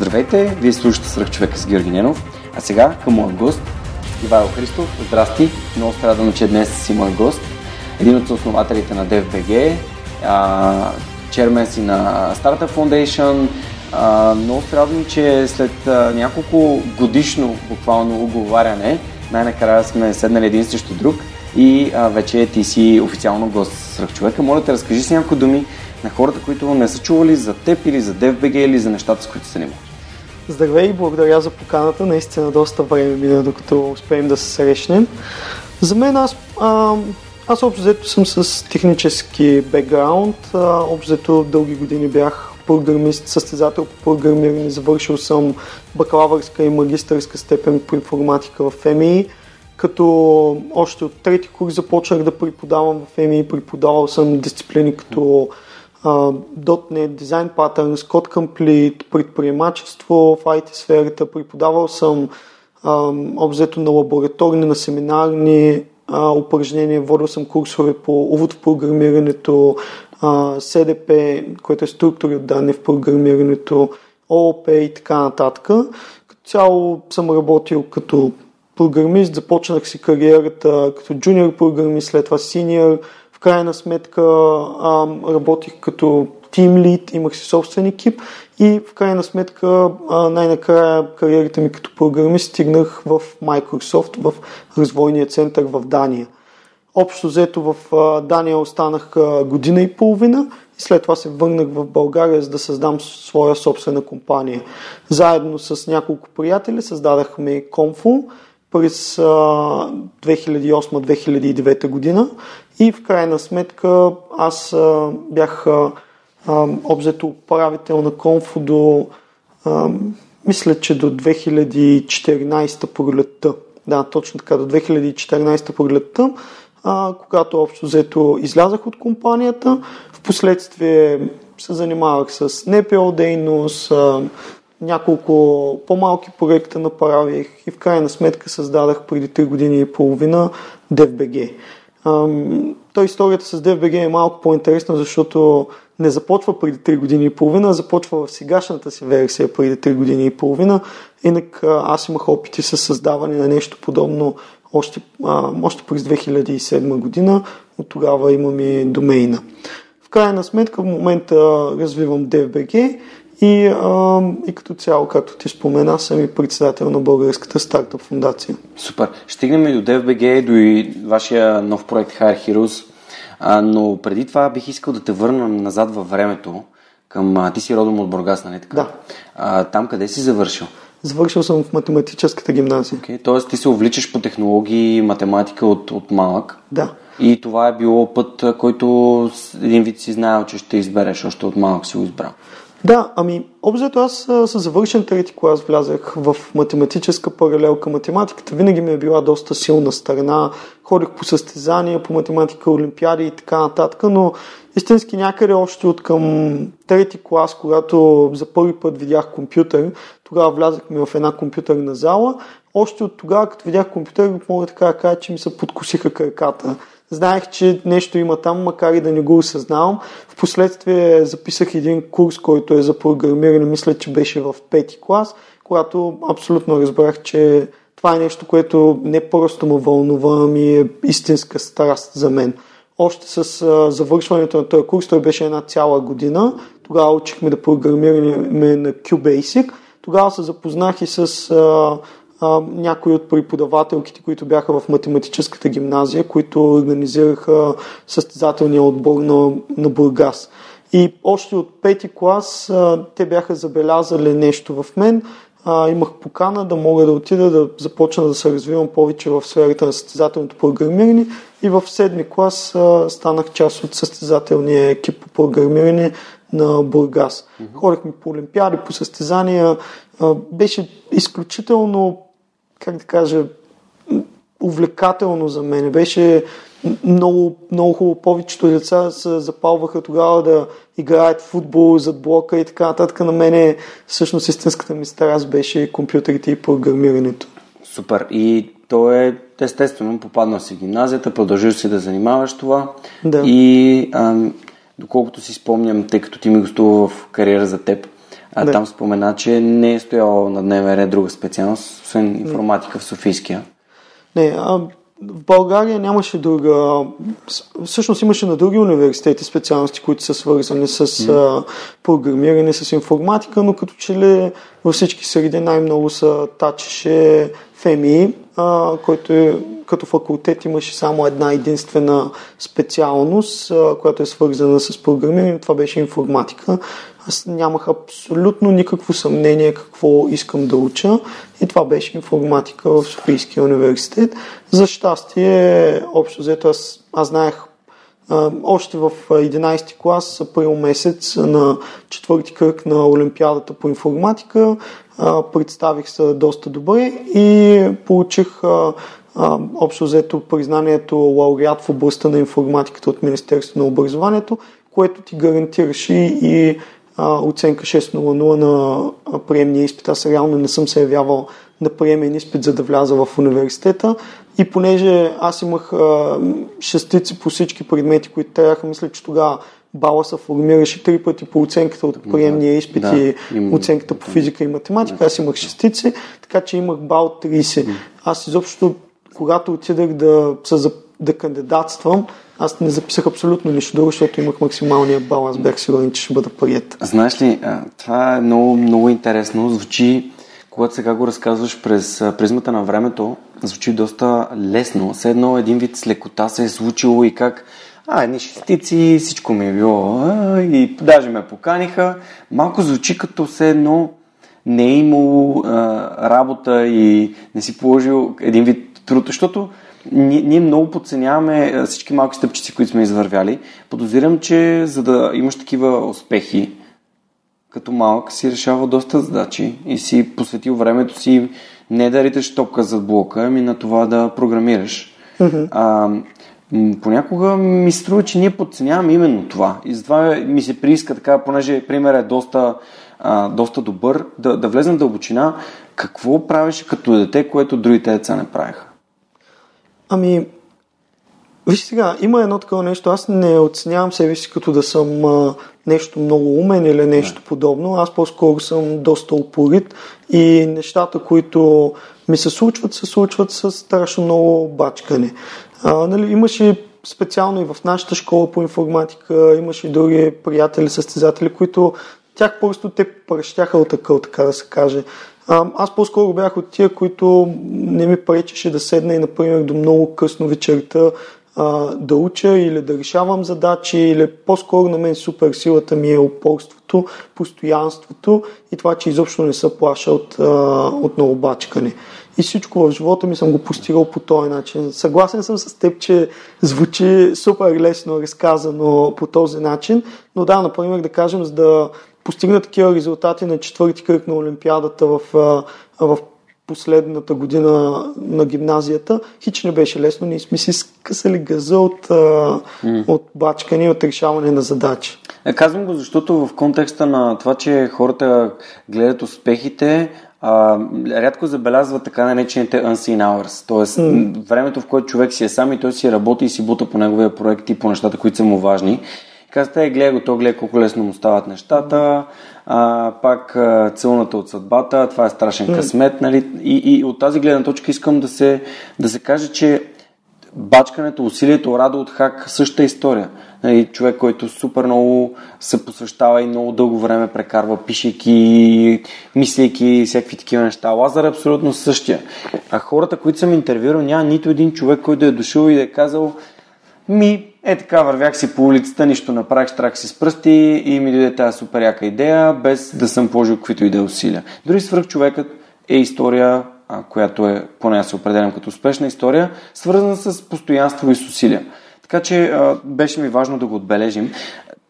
Здравейте, вие слушате Сръх човека с Георги Ненов. А сега към моя гост, Ивайло Христов. Здрасти, много се радвам, че днес си мой гост. Един от основателите на DFBG, чермен си на Startup Foundation. А, много се радвам, че след а, няколко годишно буквално оговаряне, най-накрая сме седнали един срещу друг и а, вече ти си официално гост Сръх човека. Моля те, разкажи си няколко думи на хората, които не са чували за теб или за DFBG или за нещата, с които се занимаваш. Здравей и благодаря за поканата. Наистина доста време мина, докато успеем да се срещнем. За мен аз, а, аз общо взето съм с технически бекграунд. Общо взето дълги години бях програмист, състезател по програмиране. Завършил съм бакалавърска и магистърска степен по информатика в МИ. Като още от трети курс започнах да преподавам в МИ. Преподавал съм дисциплини като .NET, Design Patterns, Code Complete, предприемачество в IT сферата. Преподавал съм обзето на лабораторни, на семинарни а, упражнения, водил съм курсове по увод в програмирането, а, СДП, което е структури от данни в програмирането, ООП и така нататък. Като цяло съм работил като програмист, започнах си кариерата като джуниор програмист, след това синьор, в крайна сметка а, работих като тим лид, имах си собствен екип и в крайна сметка а, най-накрая кариерата ми като програмист стигнах в Microsoft, в развойния център в Дания. Общо взето в а, Дания останах а, година и половина и след това се върнах в България, за да създам своя собствена компания. Заедно с няколко приятели създадахме Comfo, през 2008-2009 година и в крайна сметка аз бях обзето управител на Конфо до мисля, че до 2014 пролетта. Да, точно така, до 2014 пролетта, когато общо взето излязах от компанията. В последствие се занимавах с НПО дейност, няколко по-малки проекта направих и в крайна сметка създадах преди 3 години и половина DFBG. Той историята с DFBG е малко по-интересна, защото не започва преди 3 години и половина, започва в сегашната си версия преди 3 години и половина. Инак аз имах опити с създаване на нещо подобно още, а, още през 2007 година. От тогава имам и домейна. В крайна сметка в момента развивам DFBG и, а, и като цяло, както ти спомена, съм и председател на Българската стартъп фундация. Супер. Стигнем и до DFBG, до и вашия нов проект Hire Heroes. А, но преди това бих искал да те върна назад във времето към... А, ти си родом от Бургас, нали така? Да. А, там къде си завършил? Завършил съм в математическата гимназия. Okay. Тоест ти се увличаш по технологии и математика от, от малък. Да. И това е било път, който един вид си знаел, че ще избереш, още от малък си го избрал. Да, ами, обзето аз с завършен трети клас влязах в математическа паралелка. Математиката винаги ми е била доста силна страна. Ходих по състезания, по математика, олимпиади и така нататък, но истински някъде още от към трети клас, когато за първи път видях компютър, тогава влязахме в една компютърна зала. Още от тогава, като видях компютър, мога така да кажа, че ми се подкосиха краката. Знаех, че нещо има там, макар и да не го осъзнавам. Впоследствие записах един курс, който е за програмиране, мисля, че беше в пети клас, когато абсолютно разбрах, че това е нещо, което не просто ме вълнува, ами е истинска страст за мен. Още с а, завършването на този курс, той беше една цяла година, тогава учихме да програмираме на QBasic, тогава се запознах и с а, а, някои от преподавателките, които бяха в математическата гимназия, които организираха състезателния отбор на, на Бургас. И още от пети клас а, те бяха забелязали нещо в мен. А, имах покана да мога да отида да започна да се развивам повече в сферата на състезателното програмиране и в седми клас а, станах част от състезателния екип по програмиране на Бургас. Mm-hmm. Ходихме по олимпиади, по състезания. А, беше изключително, как да кажа, увлекателно за мен. Беше много, много хубаво. Повечето деца се запалваха тогава да играят футбол зад блока и така нататък. На мене всъщност истинската ми страст беше компютрите и програмирането. Супер. И то е естествено попадна си в гимназията, продължил си да занимаваш това. Да. И ам, доколкото си спомням, тъй като ти ми гостува в кариера за теб, а Да. там спомена, че не е стояла на дневен ред друга специалност, освен информатика в Софийския. Не, а, в България нямаше друга. Всъщност имаше на други университети специалности, които са свързани с а, програмиране, с информатика, но като че ли във всички среди най-много се тачеше ФМИ, а, който е, като факултет имаше само една единствена специалност, а, която е свързана с програмиране. Това беше информатика. Аз нямах абсолютно никакво съмнение какво искам да уча и това беше информатика в Софийския университет. За щастие, общо взето, аз, аз знаех още в а, 11 клас, април месец, на четвърти кръг на Олимпиадата по информатика, представих се доста добре и получих общо взето признанието лауреат в областта на информатиката от Министерството на образованието, което ти гарантираше и а, оценка 6.00 на приемния изпит. Аз реално не съм се явявал на приемен изпит, за да вляза в университета. И понеже аз имах а, шестици по всички предмети, които трябваха, мисля, че тогава бала се формираше три пъти по оценката от приемния изпит Да, и има- оценката по физика и математика. Аз имах шестици, така че имах бал 30. Аз изобщо, когато отидах да, да кандидатствам, аз не записах абсолютно нищо друго, защото имах максималния бал. Аз бях сигурен, че ще бъда прият. Знаеш ли, това е много, много интересно. Звучи, когато сега го разказваш през призмата на времето, звучи доста лесно. Все едно един вид с лекота се е случило и как а, едни шестици, всичко ми е било и даже ме поканиха. Малко звучи като все едно не е имало а, работа и не си положил един вид труд, защото ние, ние много подценяваме а, всички малки стъпчици, които сме извървяли. Подозирам, че за да имаш такива успехи, като малък си решава доста задачи и си посветил времето си не да риташ топка зад блока, ами на това да програмираш. А, м, понякога ми се струва, че ние подценяваме именно това. И затова ми се прииска така, понеже пример е доста, а, доста добър, да, да влезем в дълбочина. Какво правеше като дете, което другите деца не правиха? Ами, виж сега, има едно такова нещо. Аз не оценявам себе си като да съм а, нещо много умен или нещо подобно. Аз по-скоро съм доста упорит и нещата, които ми се случват, се случват с страшно много бачкане. А, нали, имаше специално и в нашата школа по информатика, имаше и други приятели, състезатели, които тях просто те пръщяха от такъв, така да се каже. Аз по-скоро бях от тия, които не ми пречеше да седна и, например, до много късно вечерта да уча или да решавам задачи, или по-скоро на мен супер силата ми е упорството, постоянството и това, че изобщо не се плаша от, а, от много бачкане. И всичко в живота ми съм го постигал по този начин. Съгласен съм с теб, че звучи супер лесно разказано по този начин, но да, например, да кажем, за да постигна такива резултати на четвърти кръг на Олимпиадата в, в последната година на гимназията, хич не беше лесно. Ние сме си скъсали газа от, а, от бачкане от решаване на задачи. Е, казвам го, защото в контекста на това, че хората гледат успехите, а, рядко забелязват така наречените unseen hours, т.е. Mm. времето, в което човек си е сам и той си работи и си бута по неговия проект и по нещата, които са му важни. Казвате, е, гледай го, то гледай колко лесно му стават нещата, а, пак а, целната от съдбата, това е страшен късмет, нали? И, и от тази гледна точка искам да се, да се каже, че бачкането, усилието, Радо от Хак, същата история. Нали, човек, който супер много се посвещава и много дълго време прекарва, пишейки, мислейки всякакви такива неща. Лазар е абсолютно същия. А хората, които съм интервюирал, няма нито един човек, който да е дошъл и да е казал ми, е така, вървях си по улицата, нищо направих, штрах си с пръсти и ми дойде тази супер яка идея, без да съм положил каквито и да е усилия. Дори свръх човекът е история, а, която е, поне аз се определям като успешна история, свързана с постоянство и с усилия. Така че а, беше ми важно да го отбележим.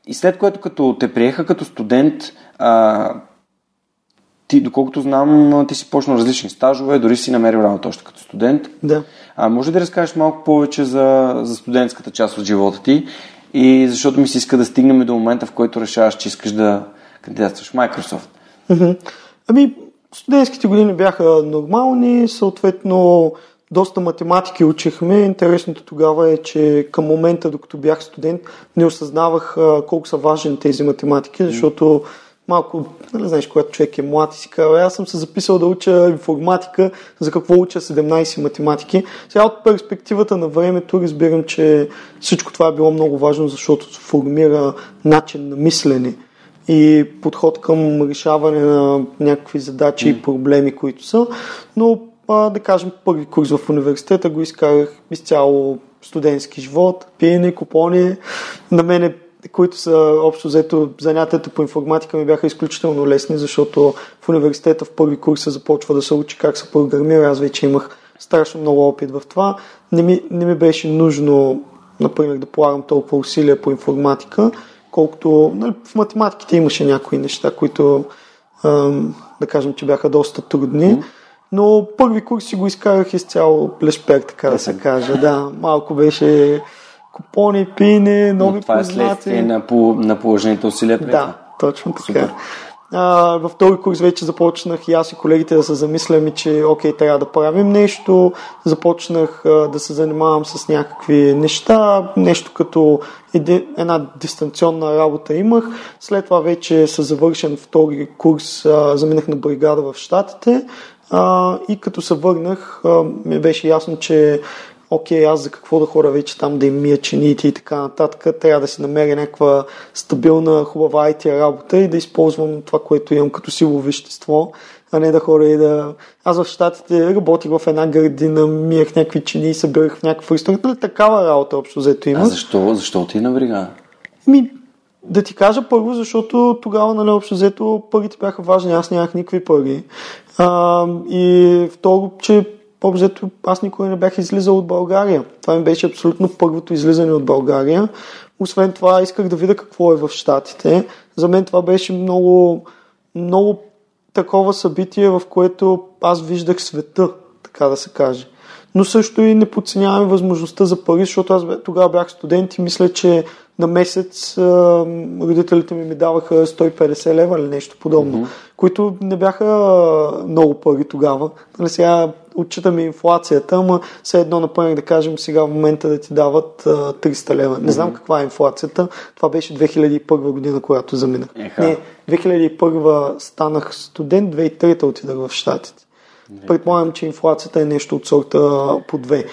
И след което като те приеха като студент, а, ти, доколкото знам, ти си почнал различни стажове, дори си намерил работа още като студент. Да. А може да разкажеш малко повече за, за студентската част от живота ти и защото ми се иска да стигнем до момента, в който решаваш, че искаш да кандидатстваш в Microsoft. Ами, студентските години бяха нормални, съответно доста математики учихме. Интересното тогава е, че към момента, докато бях студент, не осъзнавах колко са важни тези математики, защото малко, нали знаеш, когато човек е млад и си казва, аз съм се записал да уча информатика, за какво уча 17 математики. Сега от перспективата на времето разбирам, че всичко това е било много важно, защото се формира начин на мислене и подход към решаване на някакви задачи и проблеми, които са. Но, а, да кажем, първи курс в университета го изкарах изцяло студентски живот, пиене, купони. На мене които са общо взето занятията по информатика ми бяха изключително лесни, защото в университета в първи курс се започва да се учи как се програмира. Аз вече имах страшно много опит в това. Не ми, не ми беше нужно, например, да полагам толкова усилия по информатика, колкото нали, в математиките имаше някои неща, които ам, да кажем, че бяха доста трудни. Но първи курс си го изкарах изцяло лешпер, така да се каже. Да, малко беше купони, пиене, нови Но това е следствие на, по, на положените усилия пред Да, точно така. Супер. А, във втори курс вече започнах и аз и колегите да се замисляме, че окей, трябва да правим нещо. Започнах а, да се занимавам с някакви неща, нещо като еди, една дистанционна работа имах. След това вече с завършен втори курс а, заминах на бригада в Штатите а, и като се върнах а, ми беше ясно, че окей, аз за какво да хора вече там да им мия чините и така нататък, трябва да си намеря някаква стабилна, хубава IT работа и да използвам това, което имам като силово вещество, а не да хора и да... Аз в Штатите работих в една градина, миях някакви чини и събирах в някакъв ресторант, нали такава работа общо взето има. А защо, защо ти е на бригада? Ми, да ти кажа първо, защото тогава, нали, общо взето, парите бяха важни, аз нямах никакви пари. А, и второ, че по-взето аз никога не бях излизал от България. Това ми беше абсолютно първото излизане от България. Освен това, исках да видя какво е в Штатите. За мен това беше много, много такова събитие, в което аз виждах света, така да се каже. Но също и не подценяваме възможността за пари, защото аз тогава бях студент и мисля, че на месец родителите ми ми даваха 150 лева или нещо подобно, mm-hmm. Които не бяха много пари тогава. Нали сега отчитаме инфлацията, ама все едно напълнях да кажем сега в момента да ти дават а, 300 лева. Не знам каква е инфлацията. Това беше 2001 година, когато заминах. Еха. Не, 2001 станах студент, 2003 отидах в Штатите. Предполагам, че инфлацията е нещо от сорта по две.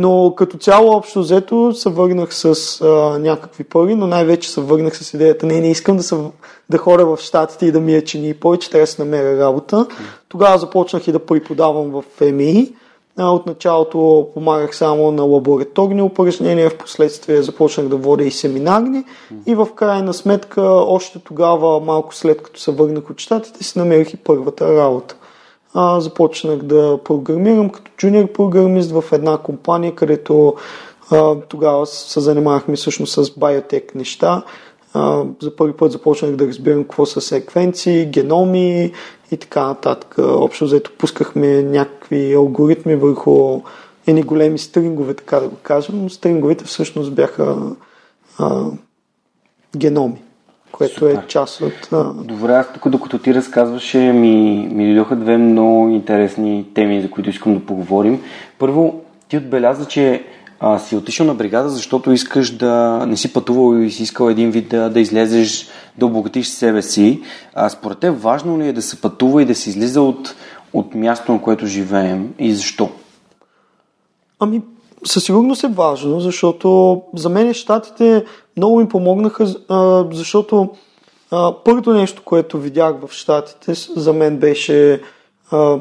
Но като цяло общо взето се върнах с а, някакви пари, но най-вече се върнах с идеята, не, не искам да, са, да хора в Штатите и да ми е чини повече, трябва да се намеря работа. Тогава започнах и да преподавам в МИ. От началото помагах само на лабораторни упражнения, в последствие започнах да водя и семинарни и в крайна сметка, още тогава, малко след като се върнах от щатите, си намерих и първата работа а, започнах да програмирам като джуниор програмист в една компания, където а, тогава се занимавахме всъщност с биотек неща. А, за първи път започнах да разбирам какво са секвенции, геноми и така нататък. Общо взето пускахме някакви алгоритми върху едни големи стрингове, така да го кажем, но стринговете всъщност бяха а, геноми което е Супер. е част от... Добре, аз тук докато ти разказваше, ми, ми дойдоха две много интересни теми, за които искам да поговорим. Първо, ти отбеляза, че а, си отишъл на бригада, защото искаш да не си пътувал и си искал един вид да, да излезеш, да обогатиш себе си. А, според теб важно ли е да се пътува и да се излиза от, от място, на което живеем и защо? Ами, със сигурност е важно, защото за мен щатите много ми помогнаха, защото първото нещо, което видях в щатите, за мен беше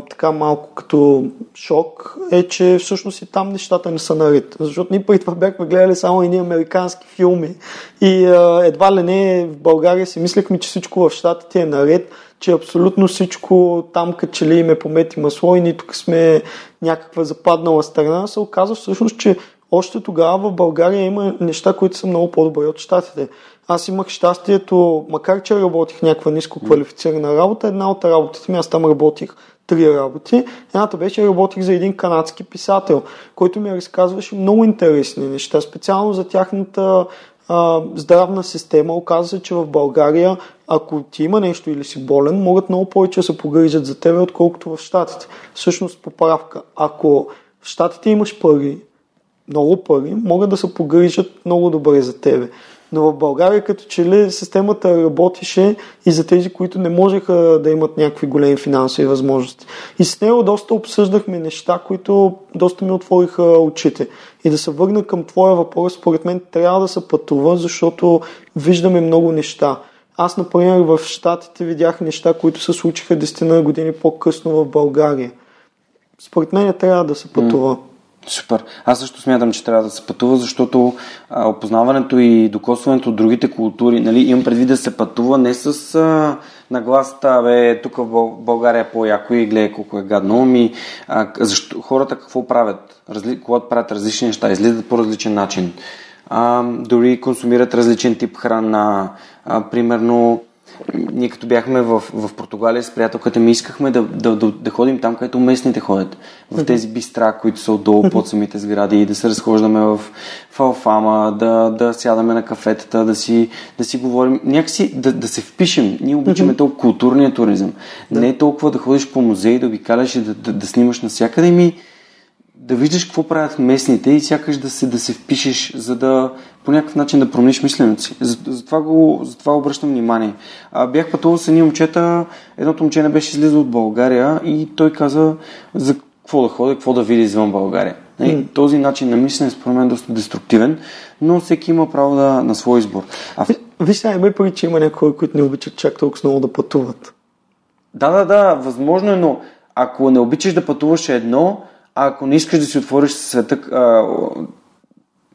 така малко като шок, е, че всъщност и там нещата не са наред. Защото ние преди това бяхме гледали само едни американски филми и едва ли не в България си мислехме, че всичко в щатите е наред, че абсолютно всичко там като че ли им е помети масло и ние тук сме някаква западнала страна. Се оказва всъщност, че още тогава в България има неща, които са много по-добри от щатите. Аз имах щастието, макар че работих някаква ниско квалифицирана работа, една от работите ми, аз там работих три работи. Едната беше работих за един канадски писател, който ми разказваше много интересни неща, специално за тяхната здравна система. Оказва че в България, ако ти има нещо или си болен, могат много повече да се погрижат за тебе, отколкото в Штатите. Всъщност, поправка. Ако в Штатите имаш пари, много пари, могат да се погрижат много добре за тебе. Но в България като че ли системата работеше и за тези, които не можеха да имат някакви големи финансови възможности. И с него доста обсъждахме неща, които доста ми отвориха очите. И да се върна към твоя въпрос, според мен трябва да се пътува, защото виждаме много неща. Аз, например, в Штатите видях неща, които се случиха 10 години по-късно в България. Според мен трябва да се пътува. Mm. Супер. Аз също смятам, че трябва да се пътува, защото а, опознаването и докосването от другите култури, нали, имам предвид да се пътува не с а, нагласата, бе, тук в България е по-яко и гледай колко е гадно, ми а, защо, хората какво правят, Разли, когато правят различни неща, излизат по различен начин, а, дори консумират различен тип храна, а, примерно ние като бяхме в, в Португалия с приятелката ми, искахме да, да, да, да ходим там, където местните ходят. В тези бистра, които са отдолу под самите сгради и да се разхождаме в, в Алфама, да, да сядаме на кафетата, да си, да си говорим. Някакси да, да се впишем. Ние обичаме толкова културния туризъм. Да. Не е толкова да ходиш по музеи, да обикаляш и да, да, да снимаш навсякъде ми да виждаш какво правят местните и сякаш да се, да се впишеш, за да по някакъв начин да промениш мисленето си. Затова, го, затова обръщам внимание. А, бях пътувал с едни момчета, едното момче не беше излизал от България и той каза за какво да ходи, какво да види извън България. Mm. Този начин на мислене според мен е доста деструктивен, но всеки има право да, на свой избор. А... Виж сега, има и че има някои, които не обичат чак толкова много да пътуват. Да, да, да, възможно е, но ако не обичаш да пътуваш едно, а ако не искаш да си отвориш света, а,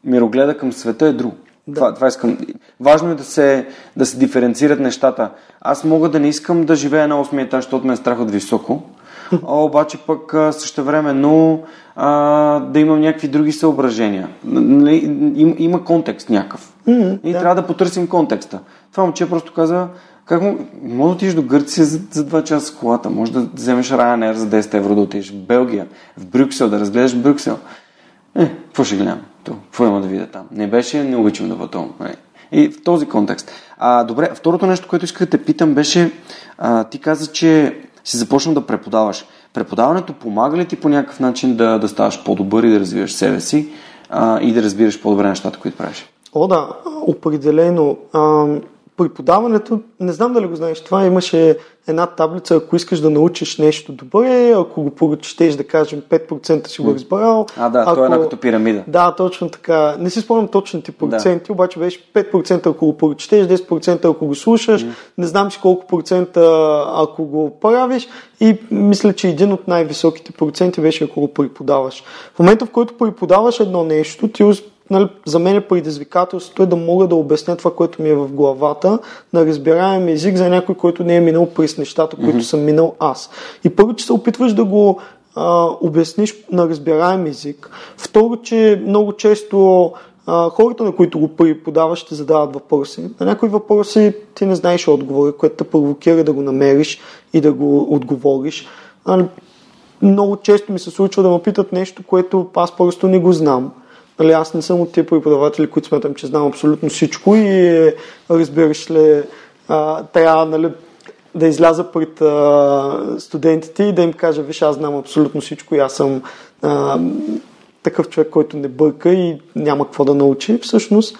мирогледа към света е друго. Да. Това, това искам. Важно е да се, да се диференцират нещата. Аз мога да не искам да живея на 8 етаж, защото ме е страх от високо, а обаче пък също време, но а, да имам някакви други съображения. Нали, им, има контекст някакъв. Mm-hmm, и да. трябва да потърсим контекста. Това момче просто каза, как може да отидеш до Гърция за, за 2 часа с колата, може да вземеш Ryanair за 10 евро да отидеш в Белгия, в Брюксел, да разгледаш Брюксел. Е, какво ще гледам? Какво има да видя там? Не беше, не обичам да пътувам. Е. И в този контекст. А, добре, второто нещо, което исках да те питам беше, а, ти каза, че си започнал да преподаваш. Преподаването помага ли ти по някакъв начин да, да ставаш по-добър и да развиваш себе си а, и да разбираш по-добре нещата, които правиш? О, да, определено. А, преподаването, не знам дали го знаеш, това имаше една таблица, ако искаш да научиш нещо добре, ако го прочетеш, да кажем, 5% си го разбрал. А, да, ако... то е една като пирамида. Да, точно така. Не си спомням точните проценти, да. обаче беше 5% ако го прочетеш, 10% ако го слушаш, mm. не знам си колко процента ако го правиш и мисля, че един от най-високите проценти беше ако го преподаваш. В момента, в който преподаваш едно нещо, ти нали, за мен предизвикателството е да мога да обясня това, което ми е в главата, на разбираем език за някой, който не е минал през нещата, които mm-hmm. съм минал аз. И първо, че се опитваш да го а, обясниш на разбираем език. Второ, че много често а, хората, на които го преподаваш, ще задават въпроси. На някои въпроси ти не знаеш отговора, което те провокира да го намериш и да го отговориш. А, много често ми се случва да ме питат нещо, което аз просто не го знам. Нали, аз не съм от тия преподаватели, които смятам, че знам абсолютно всичко и разбираш ли, а, трябва нали, да изляза пред а, студентите и да им кажа, виж, аз знам абсолютно всичко и аз съм а, такъв човек, който не бърка и няма какво да научи. Всъщност,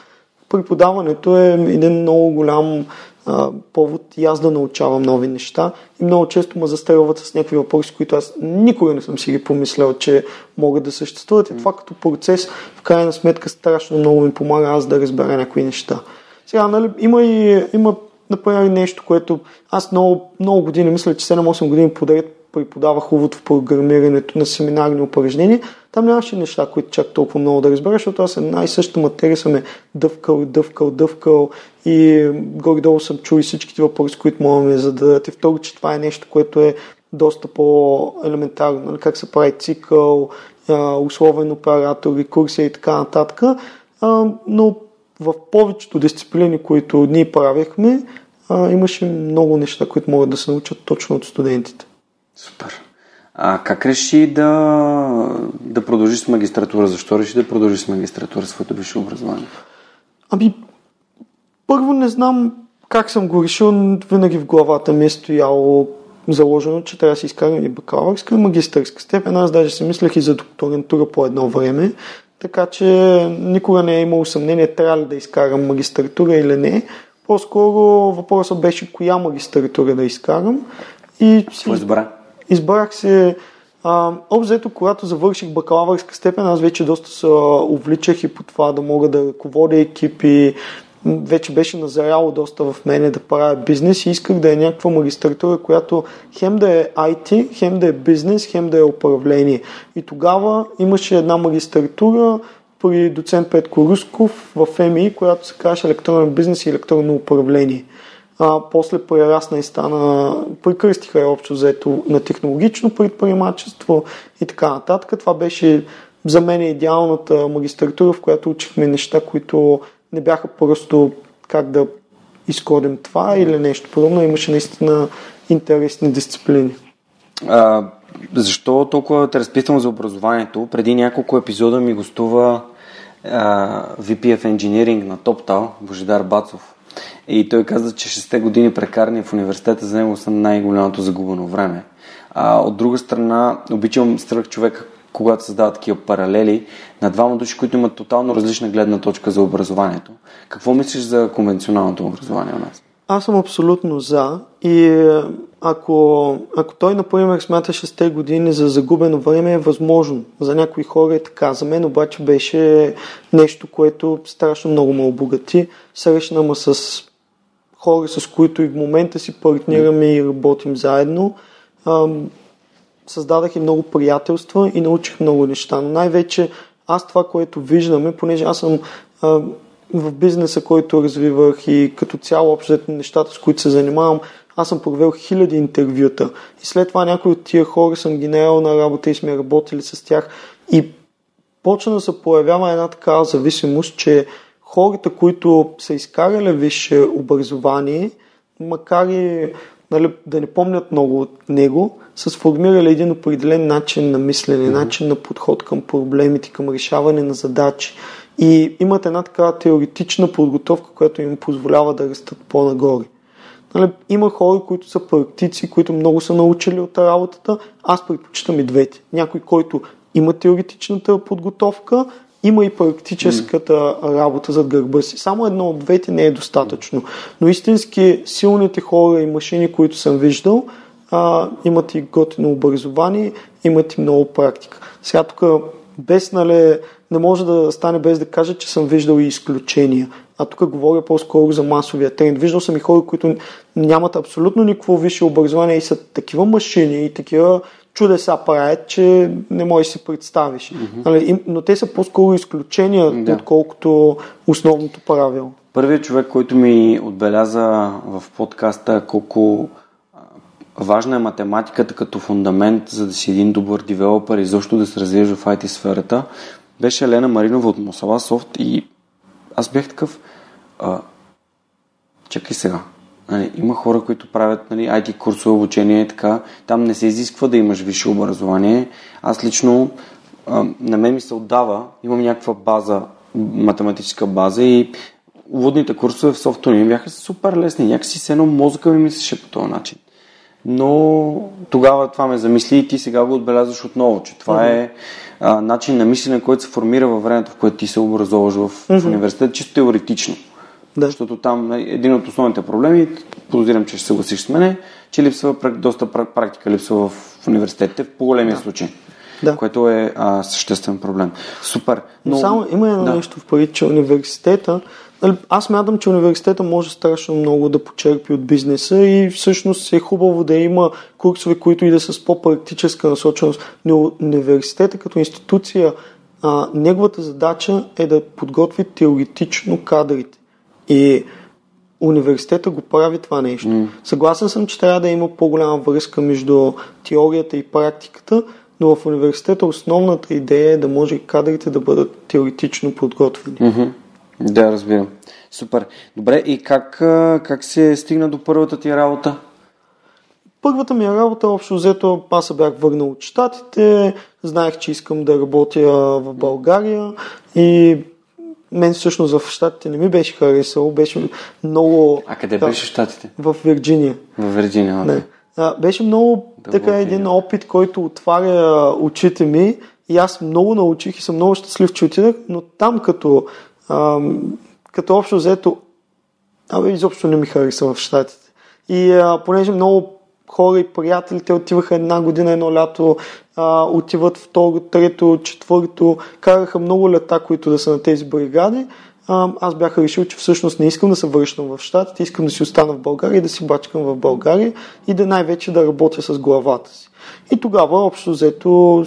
преподаването е един много голям а, повод и аз да научавам нови неща. И много често ме застрелват с някакви въпроси, които аз никога не съм си ги помислял, че могат да съществуват. И това като процес, в крайна сметка, страшно много ми помага аз да разбера някои неща. Сега, нали, има и има, например, нещо, което аз много, много години, мисля, че 7-8 години подред преподавах увод в програмирането на семинарни упражнения, там нямаше неща, които чак толкова много да разбера, защото аз една и същата материя съм е дъвкал, дъвкал, дъвкал и горе-долу съм чул и всичките въпроси, които мога да ми зададат. И второ, че това е нещо, което е доста по-елементарно, нали, как се прави цикъл, условен оператор, рекурсия и така нататък. Но в повечето дисциплини, които ние правихме, имаше много неща, които могат да се научат точно от студентите. Супер. А как реши да, да продължиш с магистратура? Защо реши да продължиш с магистратура своето висше образование? Ами, първо не знам как съм го решил, винаги в главата ми е стояло заложено, че трябва да си изкарам и бакалавърска, и магистърска степен. Аз даже си мислех и за докторантура по едно време, така че никога не е имало съмнение трябва ли да изкарам магистратура или не. По-скоро въпросът беше коя магистратура да изкарам. И си... Избра? Избрах се Обзето, когато завърших бакалавърска степен, аз вече доста се увличах и по това да мога да ръководя екипи. Вече беше назряло доста в мене да правя бизнес и исках да е някаква магистратура, която хем да е IT, хем да е бизнес, хем да е управление. И тогава имаше една магистратура при доцент Петко Русков в ЕМИ, която се казваше електронен бизнес и електронно управление а, после прерасна и стана, прекръстиха я общо взето на технологично предприемачество и така нататък. Това беше за мен идеалната магистратура, в която учихме неща, които не бяха просто как да изкодим това или нещо подобно. Имаше наистина интересни дисциплини. А, защо толкова те разпитвам за образованието? Преди няколко епизода ми гостува а, VP of Engineering на TopTal, Божидар Бацов, и той каза, че 6 години прекарани в университета за него са най-голямото загубено време. А, от друга страна, обичам страх човек, когато създават такива паралели на двама души, които имат тотално различна гледна точка за образованието. Какво мислиш за конвенционалното образование у нас? Аз съм абсолютно за и е, ако, ако той, например, смята 6 години за загубено време, е възможно. За някои хора е така. За мен обаче беше нещо, което страшно много ме обогати. Срещна ме с хора, с които и в момента си партнираме и работим заедно. Създадах и много приятелства и научих много неща. Но най-вече аз това, което виждаме, понеже аз съм в бизнеса, който развивах и като цяло общо нещата, с които се занимавам, аз съм провел хиляди интервюта и след това някои от тия хора съм ги наел на работа и сме работили с тях и почна да се появява една такава зависимост, че хората, които са изкарали висше образование, макар и нали, да не помнят много от него, са сформирали един определен начин на мислене, mm-hmm. начин на подход към проблемите, към решаване на задачи. И имат една такава теоретична подготовка, която им позволява да растат по-нагоре. Нали, има хора, които са практици, които много са научили от работата. Аз предпочитам и двете. Някой, който има теоретичната подготовка, има и практическата работа зад гърба си. Само едно от двете не е достатъчно. Но истински силните хора и машини, които съм виждал, а, имат и готино образование, имат и много практика. Сега тук без, нали, не може да стане без да кажа, че съм виждал и изключения. А тук говоря по-скоро за масовия тренд. Виждал съм и хора, които нямат абсолютно никакво висше образование и са такива машини и такива чудеса правят, че не можеш да си представиш. Mm-hmm. Но те са по-скоро изключения, да. отколкото основното правило. Първият човек, който ми отбеляза в подкаста колко важна е математиката като фундамент, за да си един добър девелопър и защо да се развиеш в IT сферата, беше Елена Маринова от Мосала Софт и аз бях такъв а, чакай сега, Нали, има хора, които правят нали, IT курсове, обучение и така. Там не се изисква да имаш висше образование. Аз лично, а, на мен ми се отдава, имам някаква база, математическа база и уводните курсове в софтуни бяха супер лесни. Някакси се едно мозъка ми мислеше по този начин. но тогава това ме замисли и ти сега го отбелязваш отново, че това mm-hmm. е а, начин на мислене, който се формира във времето, в което ти се образоваш в, mm-hmm. в университет, чисто теоретично. Да. Защото там един от основните проблеми, подозирам, че ще съгласиш с мене, че липсва доста практика липсва в университетите в по-големия да. случай. Да. Което е а, съществен проблем. Супер. Но, Но само има едно да. нещо в пари, че университета Нали, аз мятам, че университета може страшно много да почерпи от бизнеса и всъщност е хубаво да има курсове, които и да са с по-практическа насоченост. Но университета като институция, а, неговата задача е да подготви теоретично кадрите. И университета го прави това нещо. Mm. Съгласен съм, че трябва да има по-голяма връзка между теорията и практиката, но в университета основната идея е да може кадрите да бъдат теоретично подготвени. Mm-hmm. Да, разбирам. Супер. Добре, и как, как се стигна до първата ти работа? Първата ми работа, общо взето, аз се бях върнал от Штатите, знаех, че искам да работя в България и мен всъщност в Штатите не ми беше харесало, беше много... А къде да, беше Штатите? В Вирджиния. В Вирджиния, okay. Не. А, беше много да така един опит, който отваря очите ми и аз много научих и съм много щастлив, че отидах, но там като а, като общо взето, абе, изобщо не ми хареса в Штатите. И а, понеже много хора и приятели, те отиваха една година, едно лято, а, отиват второ, трето, четвърто, караха много лета, които да са на тези бригади. А, аз бях решил, че всъщност не искам да се връщам в Штатите, искам да си остана в България да си бачкам в България и да най-вече да работя с главата си. И тогава, общо взето,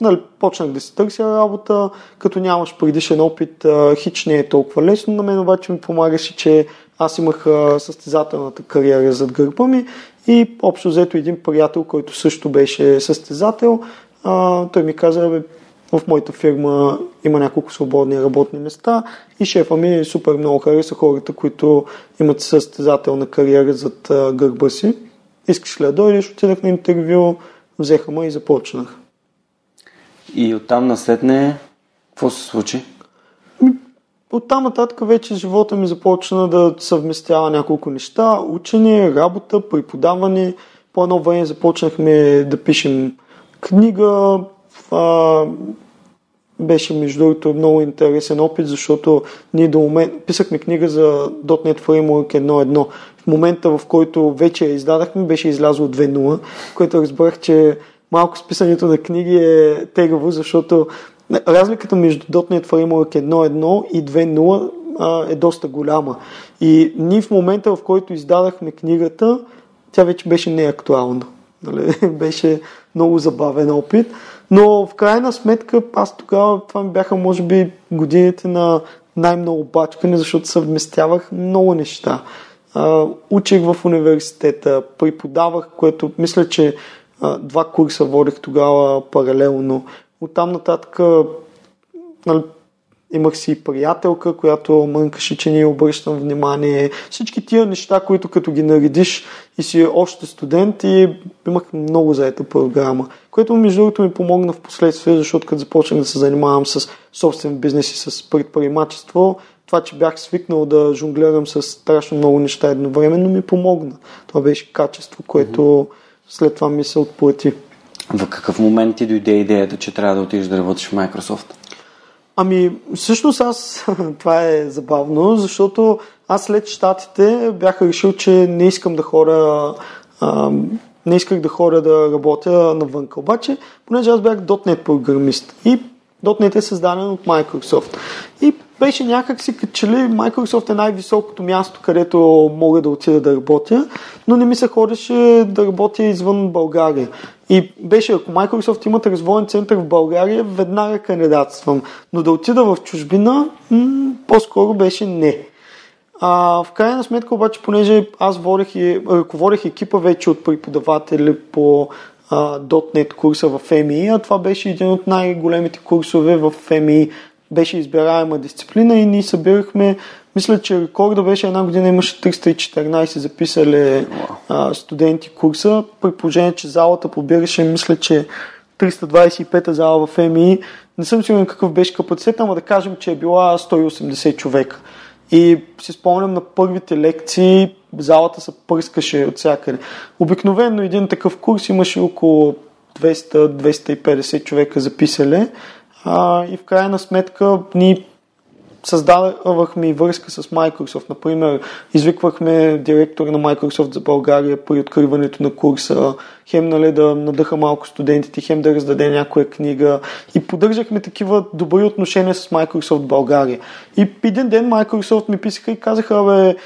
нали, почнах да си търся работа, като нямаш предишен опит, хич не е толкова лесно. На мен обаче ми помагаше, че аз имах състезателната кариера зад гърба ми и общо взето един приятел, който също беше състезател, а, той ми каза, бе, в моята фирма има няколко свободни работни места и шефа ми супер много хареса хората, които имат състезателна кариера зад гърба си. Искаш ли да дойдеш? Отидах на интервю, взеха ме и започнах. И оттам наследне, какво се случи? Оттам нататък вече живота ми започна да съвместява няколко неща. Учене, работа, преподаване. По едно време започнахме да пишем книга. А, беше между другото много интересен опит, защото ние до момент писахме книга за .NET Framework 1.1. В момента, в който вече я издадахме, беше излязло 2.0, което разбрах, че малко списането на книги е тегаво, защото разликата между .NET Framework 1.1 и 2.0 е доста голяма. И ние в момента, в който издадахме книгата, тя вече беше неактуална. Нали? Беше много забавен опит. Но в крайна сметка, аз тогава, това ми бяха може би годините на най-много бачкане, защото съвместявах много неща. А, учих в университета, преподавах, което мисля, че а, два курса водих тогава паралелно. Оттам нататък нали, Имах си приятелка, която мънкаше, че не обръщам внимание. Всички тия неща, които като ги наредиш и си още студент и имах много заета програма, което между другото ми помогна в последствие, защото като започнах да се занимавам с собствен бизнес и с предприемачество, това, че бях свикнал да жонглирам с страшно много неща едновременно, ми помогна. Това беше качество, което след това ми се отплати. В какъв момент ти дойде идеята, че трябва да отидеш да работиш в Microsoft? Ами, всъщност аз, това е забавно, защото аз след щатите бях решил, че не искам да хора, а, не исках да хора да работя навън. Обаче, понеже аз бях .NET програмист и .NET е създаден от Microsoft. И беше някак си като че Microsoft е най-високото място, където мога да отида да работя, но не ми се ходеше да работя извън България. И беше, ако Microsoft имат развоен център в България, веднага кандидатствам. Но да отида в чужбина, м- по-скоро беше не. А, в крайна сметка обаче, понеже аз водех и, ръководех екипа вече от преподаватели по а, .NET курса в FMI, а това беше един от най-големите курсове в FMI, беше избираема дисциплина и ние събирахме, мисля, че рекорда беше една година имаше 314 записали а, студенти курса, при положение, че залата побираше, мисля, че 325-та зала в МИ, не съм сигурен какъв беше капацитет, ама да кажем, че е била 180 човека. И си спомням на първите лекции, залата се пръскаше от всякъде. Обикновено един такъв курс имаше около 200-250 човека записали а, и в крайна сметка ни създавахме и връзка с Microsoft. Например, извиквахме директора на Microsoft за България при откриването на курса, хем нали, да надъха малко студентите, хем да раздаде някоя книга и поддържахме такива добри отношения с Microsoft България. И един ден Microsoft ми писаха и казаха, бе,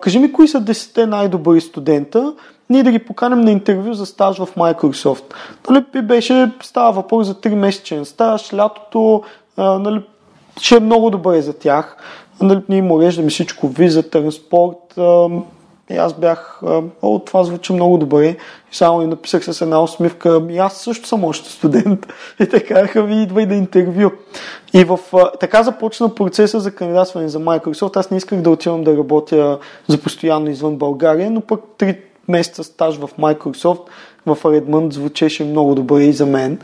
кажи ми кои са 10 най-добри студента, ние да ги поканем на интервю за стаж в Microsoft. Нали, беше, става въпрос за 3 месечен стаж, лятото, нали, ще е много добре за тях. Нали, ние им уреждаме всичко, виза, транспорт. И аз бях, о, това звучи много добре. И само ни написах с една усмивка, и аз също съм още студент. И те казаха, ви идвай да интервю. И в, така започна процеса за кандидатстване за Microsoft. Аз не исках да отивам да работя за постоянно извън България, но пък три месеца стаж в Microsoft в Redmond звучеше много добре и за мен.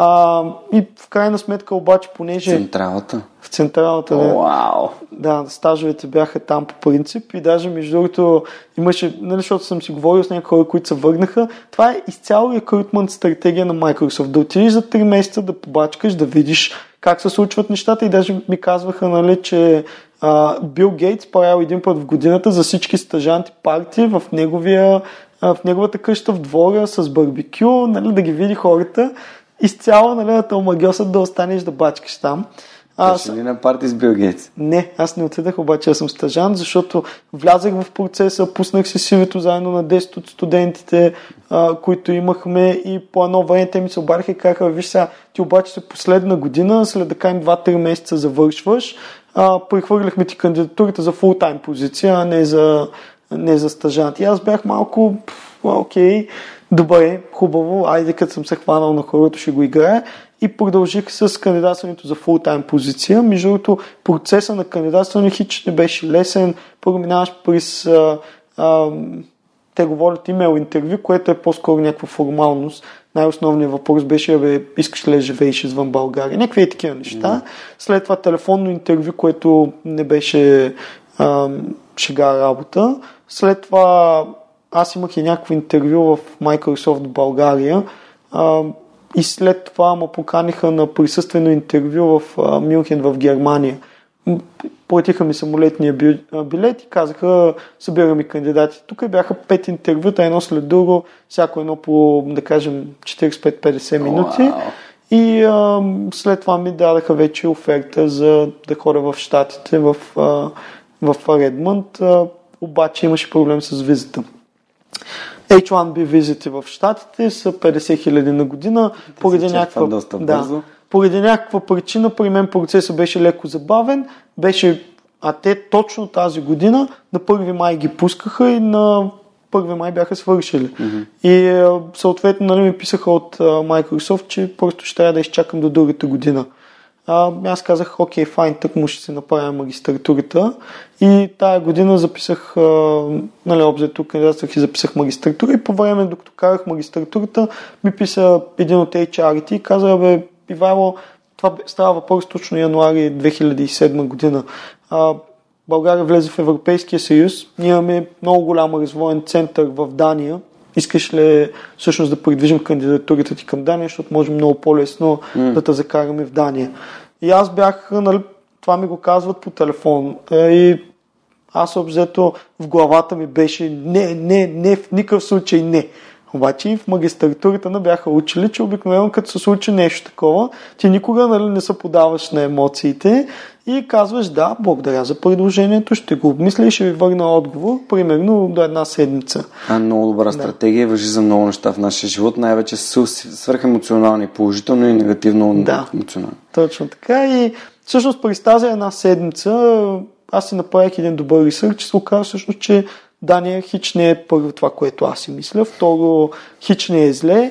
А, и в крайна сметка обаче, понеже... Централата? В централата, да. Вау! Да, стажовете бяха там по принцип и даже между другото имаше, нали, защото съм си говорил с някои хора, които се върнаха, това е изцяло рекрутмент стратегия на Microsoft. Да отидеш за 3 месеца, да побачкаш, да видиш как се случват нещата и даже ми казваха, нали, че а, Бил Гейтс правил един път в годината за всички стажанти парти в неговия в неговата къща в двора с барбекю, нали, да ги види хората изцяло нали, да те омагиосат да останеш да бачкаш там. Аз... ли на парти с Бил Гейтс? Не, аз не отидах, обаче аз съм стажант, защото влязах в процеса, пуснах се сивито заедно на 10 от студентите, а, които имахме и по едно време те ми се обариха и казаха, виж сега, ти обаче се последна година, след да кажем 2-3 месеца завършваш, а, прехвърляхме ти кандидатурата за фултайм позиция, а не за, не за стажант. И аз бях малко, окей, okay, добре, хубаво, айде като съм се хванал на хората, ще го играя и продължих с кандидатстването за фултайм позиция. Между другото, процеса на кандидатстване хич не беше лесен. Първо минаваш през а, а, те говорят имейл интервю, което е по-скоро някаква формалност. Най-основният въпрос беше, бе, искаш ли да живееш извън България? Някакви е такива неща. Mm. След това телефонно интервю, което не беше а, шега работа. След това аз имах и някакво интервю в Microsoft България а, и след това ме поканиха на присъствено интервю в а, Мюнхен в Германия. Платиха ми самолетния билет и казаха, събираме кандидати. Тук бяха пет интервюта, едно след друго, всяко едно по, да кажем, 45-50 минути. Wow. И а, след това ми дадаха вече оферта за да ходя в Штатите, в, а, в Редмонд. А, обаче имаше проблем с визата. H1B визити в Штатите са 50 хиляди на година. Поради някаква, доста да, поради някаква причина при мен процесът беше леко забавен. Беше, а те точно тази година на 1 май ги пускаха и на 1 май бяха свършили. Mm-hmm. И съответно нали, ми писаха от Microsoft, че просто ще трябва да изчакам до другата година. А, аз казах, окей, файн, тък му ще си направя магистратурата. И тая година записах, а, нали, обзето кандидатствах и записах магистратура. И по време, докато карах магистратурата, ми писа един от HR и каза, бе, Ивайло, това става въпрос точно януари 2007 година. А, България влезе в Европейския съюз. Ние имаме много голям развоен център в Дания, искаш ли всъщност да придвижим кандидатурата ти към Дания, защото може много по-лесно mm. да те закараме в Дания. И аз бях, нали, това ми го казват по телефон. Е, и аз обзето в главата ми беше не, не, не, в никакъв случай не. Обаче и в магистратурата не бяха учили, че обикновено като се случи нещо такова, ти никога нали, не се подаваш на емоциите и казваш да, благодаря за предложението, ще го обмисля и ще ви върна отговор, примерно до една седмица. А, много добра да. стратегия, въжи за много неща в нашия живот, най-вече свърхемоционални, положително и негативно да, емоционално. Точно така и всъщност през тази една седмица аз си направих един добър ресърч, че се оказа всъщност, че Дания хич не е първо това, което аз си мисля, второ хич не е зле.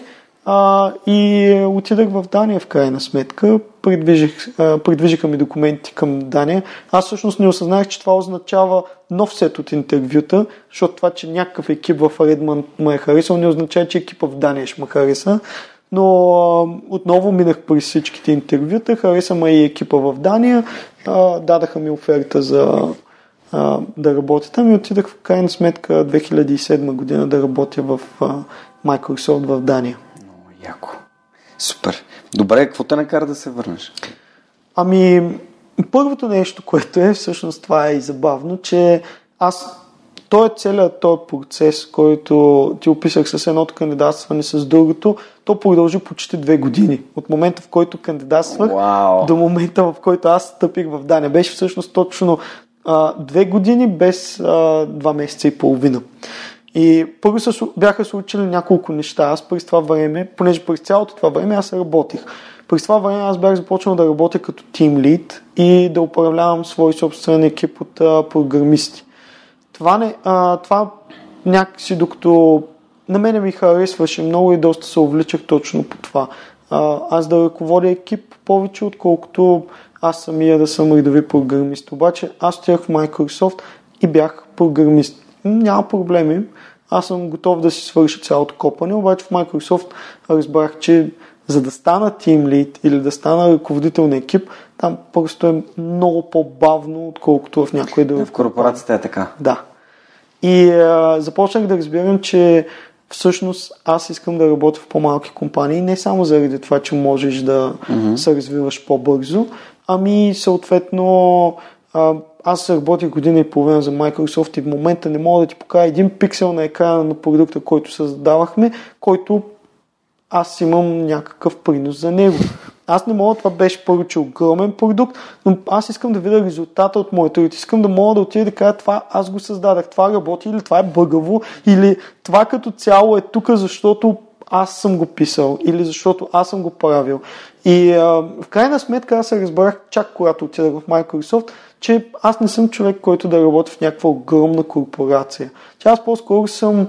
А, и отидах в Дания в крайна сметка, придвижих, а, придвижиха ми документи към Дания. Аз всъщност не осъзнах, че това означава нов сет от интервюта, защото това, че някакъв екип в Редман ме е харесал, не означава, че екипа в Дания ще ме хареса. Но а, отново минах през всичките интервюта, хареса ме и екипа в Дания, а, дадаха ми оферта за а, да работя там и отидах в крайна сметка 2007 година да работя в а, Microsoft в Дания. Много яко. Супер. Добре, какво те накара да се върнеш? Ами, първото нещо, което е, всъщност това е и забавно, че аз той е целият този процес, който ти описах с едното кандидатстване с другото, то продължи почти две години. От момента, в който кандидатствах Вау. до момента, в който аз стъпих в Дания. Беше всъщност точно а, две години без а, два месеца и половина. И първо слу- бяха случили няколко неща. Аз през това време, понеже през цялото това време аз работих. През това време аз бях започнал да работя като тим лид и да управлявам свой собствен екип от а, програмисти. Това, не, а, това някакси докато на мене ми харесваше много и доста се увличах точно по това. А, аз да ръководя екип повече, отколкото аз самия да съм редови програмист. Обаче аз отидах в Microsoft и бях програмист. Няма проблеми. Аз съм готов да си свърша цялото копане, обаче в Microsoft разбрах, че за да стана team lead или да стана ръководител на екип, там просто е много по-бавно, отколкото в някои други. В корпорацията е така. Да. И а, започнах да разбирам, че всъщност аз искам да работя в по-малки компании, не само заради това, че можеш да mm-hmm. се развиваш по-бързо, ами съответно аз работих година и половина за Microsoft и в момента не мога да ти покажа един пиксел на екрана на продукта, който създавахме, който аз имам някакъв принос за него. Аз не мога, това беше е огромен продукт, но аз искам да видя резултата от моят труд. Искам да мога да отида да кажа това аз го създадах, това работи или това е бъгаво, или това като цяло е тук, защото аз съм го писал или защото аз съм го правил. И а, в крайна сметка аз се разбрах чак когато отидах в Microsoft, че аз не съм човек, който да работи в някаква огромна корпорация. Че аз по-скоро съм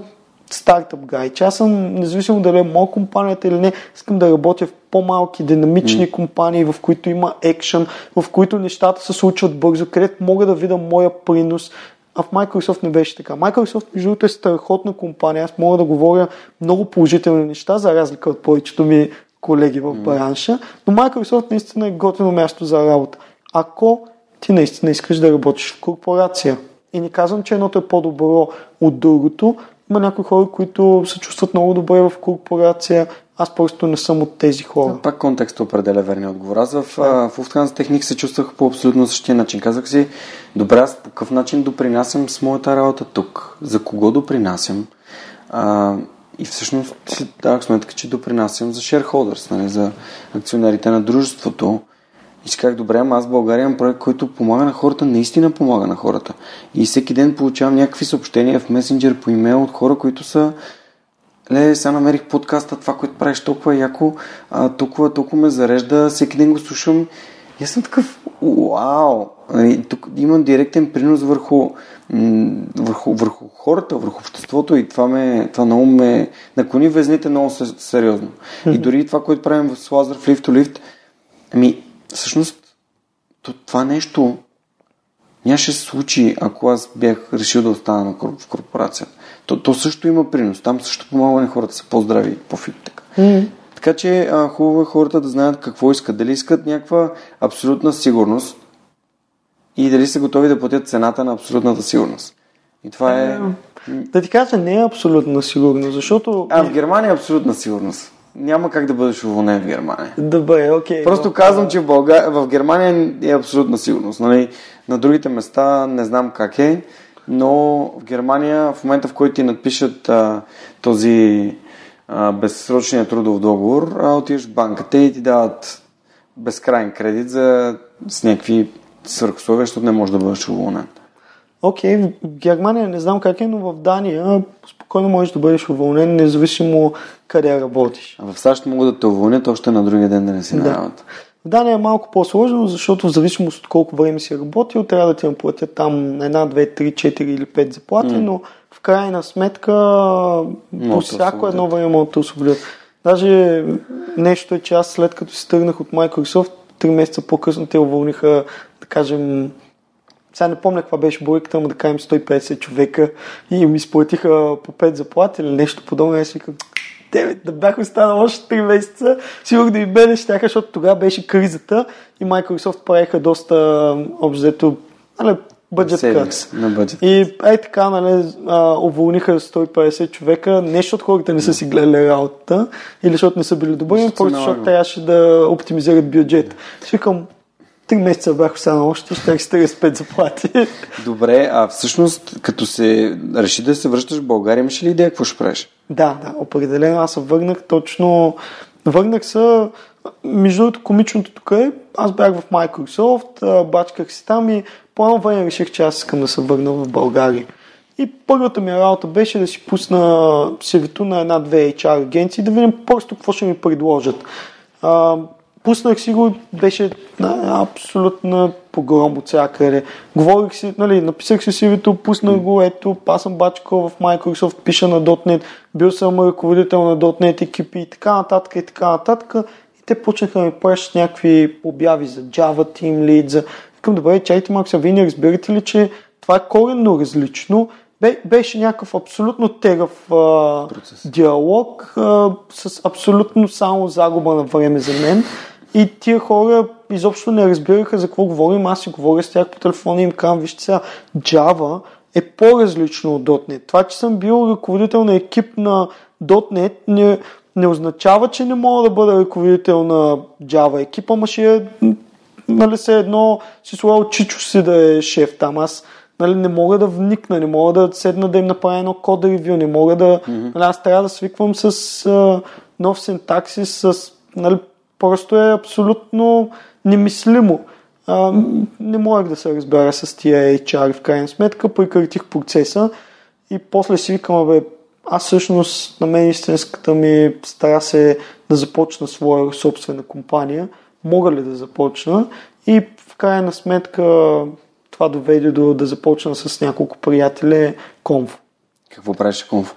стартъп гай, че аз съм, независимо дали е моя компанията или не, искам да работя в по-малки, динамични mm. компании, в които има екшен, в които нещата се случват бързо, където мога да видя моя принос. А в Microsoft не беше така. Microsoft, между другото, е страхотна компания. Аз мога да говоря много положителни неща, за разлика от повечето ми колеги в бранша, но Microsoft наистина е готино място за работа. Ако ти наистина искаш да работиш в корпорация. И не казвам, че едното е по-добро от другото. Има някои хора, които се чувстват много добре в корпорация. Аз просто не съм от тези хора. Пак контекстът определя верния отговор. Аз в, а, в Lufthansa Техник се чувствах по абсолютно същия начин. Казах си, добре, аз по какъв начин допринасям с моята работа тук? За кого допринасям? А, и всъщност си давах сметка, че допринасям за shareholders, нали, за акционерите на дружеството. И си казах, добре, ама аз в България имам проект, който помага на хората, наистина помага на хората. И всеки ден получавам някакви съобщения в месенджер по имейл от хора, които са Ле, сега намерих подкаста, това, което правиш толкова е яко, а, толкова, толкова ме зарежда, всеки ден го слушам. И аз съм такъв, вау! Нали, Тук имам директен принос върху, върху, върху хората, върху обществото и това, ме, това много ме наклони везните много се- сериозно. И дори това, което правим с Лазар в Lift to Lift, ами, всъщност, то- това нещо нямаше се случи, ако аз бях решил да остана в корпорацията. То, то също има принос. Там също помага на хората са по-здрави по-фит. Така. Така че а, хубаво е хората да знаят какво искат. Дали искат някаква абсолютна сигурност и дали са готови да платят цената на абсолютната сигурност. И това е... Да ти кажа, не е абсолютно сигурно, защото... А, в Германия е абсолютна сигурност. Няма как да бъдеш уволнен в Германия. Добре, окей. Просто но- казвам, че в, Българ... в Германия е абсолютна сигурност. Нали? На другите места не знам как е, но в Германия в момента в който ти надпишат а, този а, безсрочния трудов договор, а, отиваш в банката и ти дават безкрайен кредит за с някакви свърхусловия, защото не можеш да бъдеш уволнен. Окей, в Германия не знам как е, но в Дания спокойно можеш да бъдеш уволнен, независимо къде работиш. А в САЩ могат да те уволнят още на другия ден да не си на Да. работа. В Дания е малко по-сложно, защото в зависимост от колко време си работил, трябва да ти наплатят там една, две, три, четири или пет заплати, но в крайна сметка по всяко едно време могат да освободят. Даже нещо е, че аз след като си тръгнах от Microsoft, три месеца по-късно те уволниха, кажем, сега не помня каква беше бройката, но да кажем 150 човека и ми изплатиха по 5 заплати или нещо подобно. Аз викам, Девет, да бях останал още 3 месеца, сигурно да ми мене щяха, защото тогава беше кризата и Microsoft правиха доста общо взето, нали, на бъджет. И е така, нали, уволниха 150 човека, не защото хората не са си гледали работата, или защото не са били добри, просто защото трябваше да оптимизират бюджет. Ще викам, три месеца бях останал още, ще си 35 заплати. Добре, а всъщност, като се реши да се връщаш в България, имаш ли идея какво ще правиш? Да, да, определено аз се върнах точно. Върнах се. Между другото, комичното тук е, аз бях в Microsoft, бачках си там и по едно време реших, че аз искам да се върна в България. И първата ми работа беше да си пусна CV-то на една-две HR агенции, да видим просто какво ще ми предложат. Пуснах си го, беше на абсолютна погром от всякъде. Говорих си, нали, написах си CV-то, пуснах го, ето, аз съм бачкал в Microsoft, пиша на .NET, бил съм ръководител на .NET екипи и така нататък и така нататък. И те почнаха да ми пращат някакви обяви за Java Team Lead, за... Викам, добре, чайте малко, вие не разбирате ли, че това е коренно различно. Бе, беше някакъв абсолютно тегъв а, диалог а, с абсолютно само загуба на време за мен. И тия хора изобщо не разбираха за какво говорим. Аз си говоря с тях по телефона и им казвам, вижте сега, Java е по-различно от .NET. Това, че съм бил ръководител на екип на .NET, не, не означава, че не мога да бъда ръководител на Java екипа, ама ще е, нали, се едно си слагал чичо си да е шеф там. Аз нали, не мога да вникна, не мога да седна да им направя едно код ревю, не мога да... Mm-hmm. Нали, аз трябва да свиквам с а, нов синтаксис, с... Нали, просто е абсолютно немислимо. А, не можех да се разбера с тия HR в крайна сметка, прекратих процеса и после си викам, бе, аз всъщност на мен истинската ми стара се да започна своя собствена компания. Мога ли да започна? И в крайна сметка това доведе до да започна с няколко приятели Конфо. Какво правиш Конфо?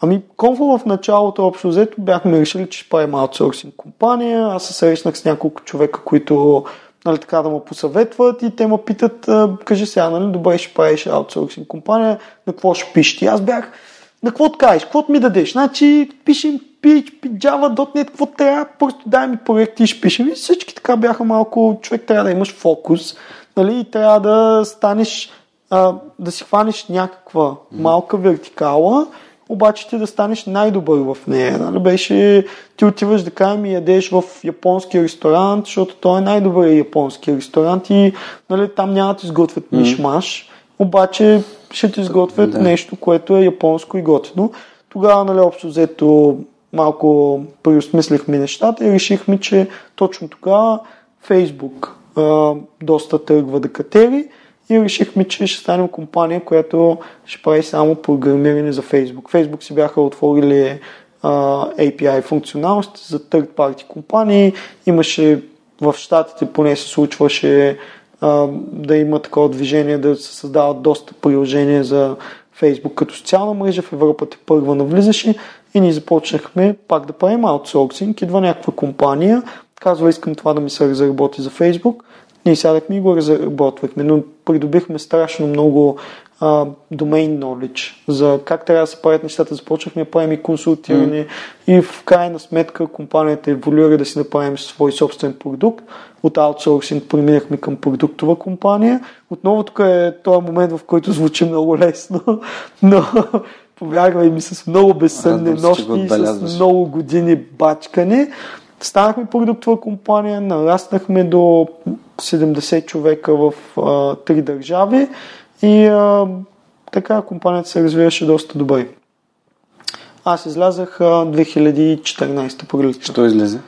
Ами, Конфо в началото, общо взето, бяхме решили, че ще правим аутсорсинг компания. Аз се срещнах с няколко човека, които нали, така да му посъветват и те ме питат, кажи сега, нали, добре, ще правиш аутсорсинг компания, на какво ще пишеш? И аз бях, на какво кажеш, какво ми дадеш? Значи, пишем PHP, Java, .NET, какво трябва, просто дай ми проекти и ще пишем. И всички така бяха малко, човек трябва да имаш фокус, нали, и трябва да станеш, а, да си хванеш някаква малка вертикала, обаче ти да станеш най-добър в нея. Нали? Беше, ти отиваш да кажем и ядеш в японски ресторант, защото той е най-добър японски ресторант и нали, там няма да изготвят mm-hmm. мишмаш, обаче ще ти изготвят Да. нещо, което е японско и готино. Тогава, нали, общо взето, малко преосмислихме нещата и решихме, че точно тогава Фейсбук доста тръгва да катери и решихме, че ще станем компания, която ще прави само програмиране за Facebook. Facebook си бяха отворили а, API функционалност за third party компании. Имаше в Штатите поне се случваше а, да има такова движение да се създават доста приложения за Facebook като социална мрежа. В Европа те първа навлизаше и ние започнахме пак да правим аутсорсинг. Идва някаква компания, казва искам това да ми се разработи за Facebook. Ние сядахме и го разработвахме, но придобихме страшно много а, domain knowledge за как трябва да се правят нещата. Започнахме да правим и консултиране mm. и в крайна сметка компанията еволюира да си направим свой собствен продукт. От аутсорсинг преминахме към продуктова компания. Отново тук е този момент, в който звучи много лесно, но повярвай ми с много безсънни нощи и с много години бачкане. Станахме продуктова компания, нараснахме до 70 човека в а, три държави и а, така компанията се развиваше доста добре. Аз излязах а, 2014 пролетта. Що излезе?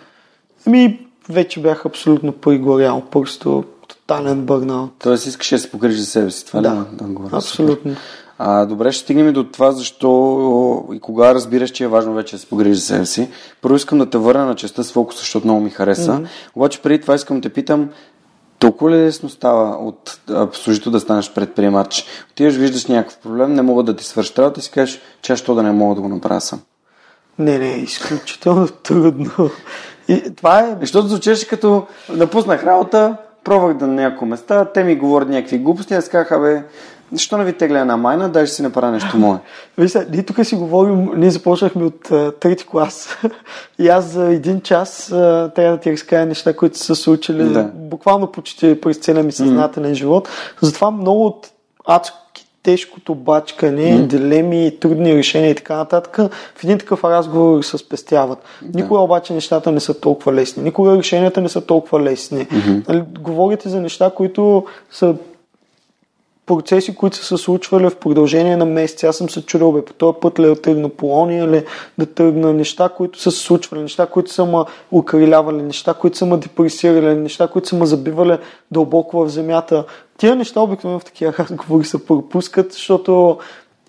Ами, вече бях абсолютно пригорял, просто тотален бърнаут. Тоест искаш да се покриш за себе си. Това Да, да говоря? Абсолютно. А, добре, ще стигнем и до това, защо и кога разбираш, че е важно вече да се погрижиш за себе си. Първо искам да те върна на частта с фокуса, защото много ми хареса. Mm-hmm. Обаче преди това искам да те питам, толкова ли лесно става от служител да станеш предприемач? Отиваш, виждаш някакъв проблем, не могат да ти свършат работа и си кажеш, че що да не мога да го направя сам. Не, не, изключително трудно. И това е... Защото звучеше като напуснах работа, пробвах да на няколко места, те ми говорят някакви глупости, аз казах, бе, защо не ви тегля една майна, дай ще си направя нещо мое. Вижте, ние тук си говорим, ние започнахме от трети клас и аз за един час а, трябва да ти разкая неща, които са се случили Да. буквално почти през целия ми съзнателен живот. Затова много от адски тежкото бачкане, mm. дилеми, трудни решения и така нататък, в един такъв разговор се спестяват. Да. Никога обаче нещата не са толкова лесни. Никога решенията не са толкова лесни. Mm-hmm. Говорите за неща, които са процеси, които са се случвали в продължение на месеци. Аз съм се чудил, бе, по този път ли да тръгна Полония, или да тръгна неща, които са се случвали, неща, които са ме укрилявали, неща, които са ме депресирали, неща, които са ме забивали дълбоко в земята. Тия неща обикновено в такива разговори се пропускат, защото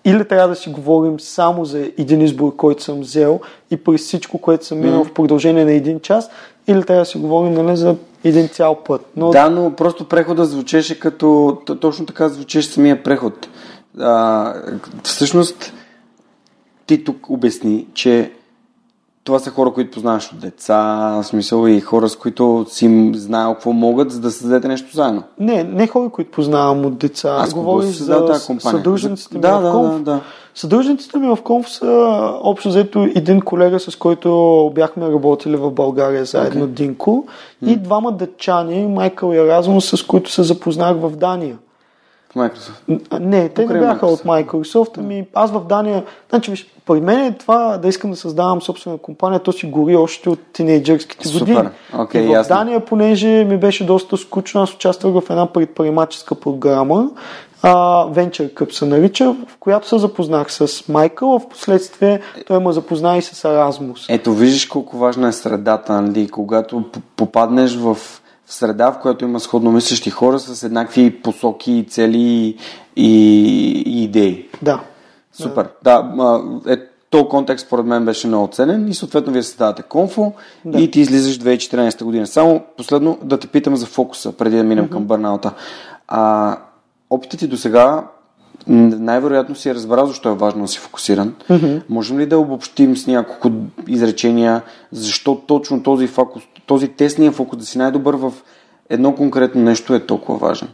или трябва да си говорим само за един избор, който съм взел и през всичко, което съм минал mm. в продължение на един час, или трябва да си говорим нали, за един цял път. Но... Да, но просто прехода звучеше като... Точно така звучеше самия преход. А, всъщност, ти тук обясни, че това са хора, които познаваш от деца, в смисъл и хора, с които си знаел какво могат, за да създадете нещо заедно. Не, не хора, които познавам от деца. Аз говоря за тази компания. съдружниците да, ми да, в Конф. Да, да. Съдружниците ми в Конф са общо взето един колега, с който бяхме работили в България заедно, okay. Динко, и двама дъчани, Майкъл и Еразмус, с които се запознах в Дания. Microsoft? Не, те не бяха Microsoft. от Microsoft. Ами аз в Дания, значи виж, при мен е това да искам да създавам собствена компания, то си гори още от тинейджърските години. Okay, и в ясно. Дания, понеже ми беше доста скучно, аз участвах в една предприемаческа програма, а, Venture Cup се нарича, в която се запознах с Майкъл, а в последствие той ме запозна и с Еразмус. Ето, виждаш колко важна е средата, нали? Когато попаднеш в в среда, в която има сходно мислещи хора с еднакви посоки, цели и, и идеи. Да. Супер. Да, да е, то контекст според мен беше много ценен и съответно вие създавате конфо да. и ти излизаш 2014 година. Само последно да те питам за фокуса, преди да минем mm-hmm. към бърнаута. А, опитът ти до сега най-вероятно си е разбрал защо е важно да си фокусиран. Mm-hmm. Можем ли да обобщим с няколко изречения защо точно този фокус, този тесния фокус, да си най-добър в едно конкретно нещо е толкова важен?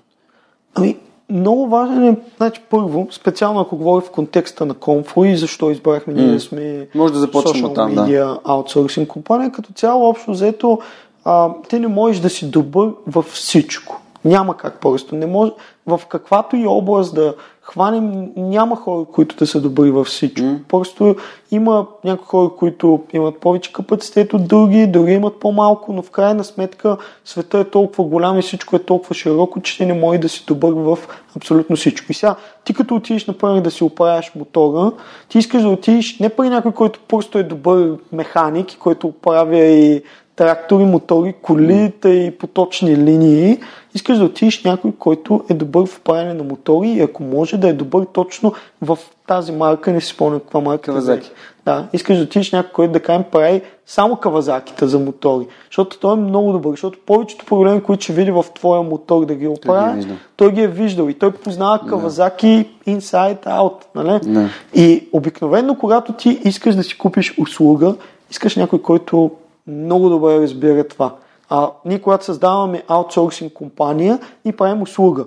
Ами, много важен е, значи първо, специално ако говоря в контекста на Комфо и защо избрахме ние да сме Може да започнем от там, да. аутсорсинг компания, като цяло общо взето а, ти не можеш да си добър във всичко. Няма как просто. Не може, в каквато и област да хванем, няма хора, които да са добри във всичко. Mm. Просто има някои хора, които имат повече капацитет от други, други имат по-малко, но в крайна сметка света е толкова голям и всичко е толкова широко, че ти не можеш да си добър в абсолютно всичко. И сега, ти като отидеш, например, да си оправяш мотора, ти искаш да отидеш не при някой, който просто е добър механик и който оправя и трактори, мотори, колите и поточни линии. Искаш да отидеш някой, който е добър в правене на мотори и ако може да е добър точно в тази марка, не си спомня каква марка. Кавазаки. Да, искаш да отидеш някой, който да кажем прави само кавазаките за мотори. Защото той е много добър, защото повечето проблеми, които ще види в твоя мотор да ги оправя, той, той ги е виждал и той познава кавазаки inside out. Нали? Не. И обикновено, когато ти искаш да си купиш услуга, искаш някой, който много добре разбира това. А, ние, когато създаваме аутсорсинг компания, ни правим услуга.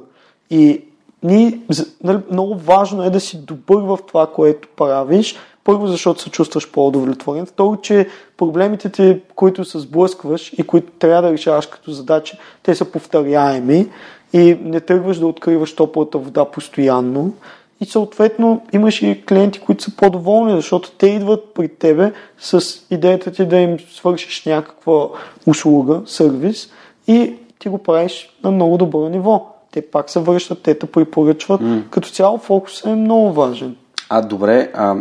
И ние, нали, много важно е да си добър в това, което правиш. Първо, защото се чувстваш по-удовлетворен. Второ, че проблемите ти, които се сблъскваш и които трябва да решаваш като задача, те са повторяеми и не тръгваш да откриваш топлата вода постоянно и съответно имаш и клиенти, които са по-доволни, защото те идват при тебе с идеята ти да им свършиш някаква услуга, сервис и ти го правиш на много добро ниво. Те пак се връщат, те те препоръчват. Mm. Като цяло фокус е много важен. А, добре, а,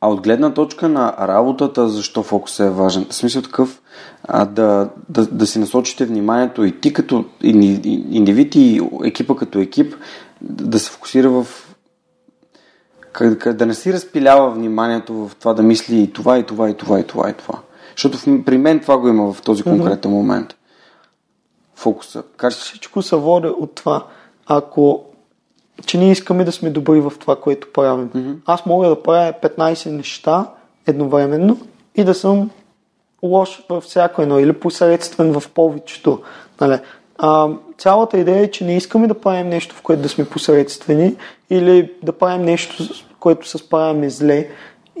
а от гледна точка на работата, защо фокус е важен? В смисъл такъв, а, да, да, да си насочите вниманието и ти като индивид и екипа като екип да се фокусира в да не си разпилява вниманието в това да мисли и това, и това, и това, и това, и това. Защото при мен това го има в този конкретен момент. Фокуса. Как... Всичко се води от това. Ако че ние искаме да сме добри в това, което правим. Mm-hmm. Аз мога да правя 15 неща едновременно и да съм лош във всяко едно или посредствен в повечето. Нали? А, цялата идея е, че не искаме да правим нещо, в което да сме посредствени или да правим нещо, което се справяме зле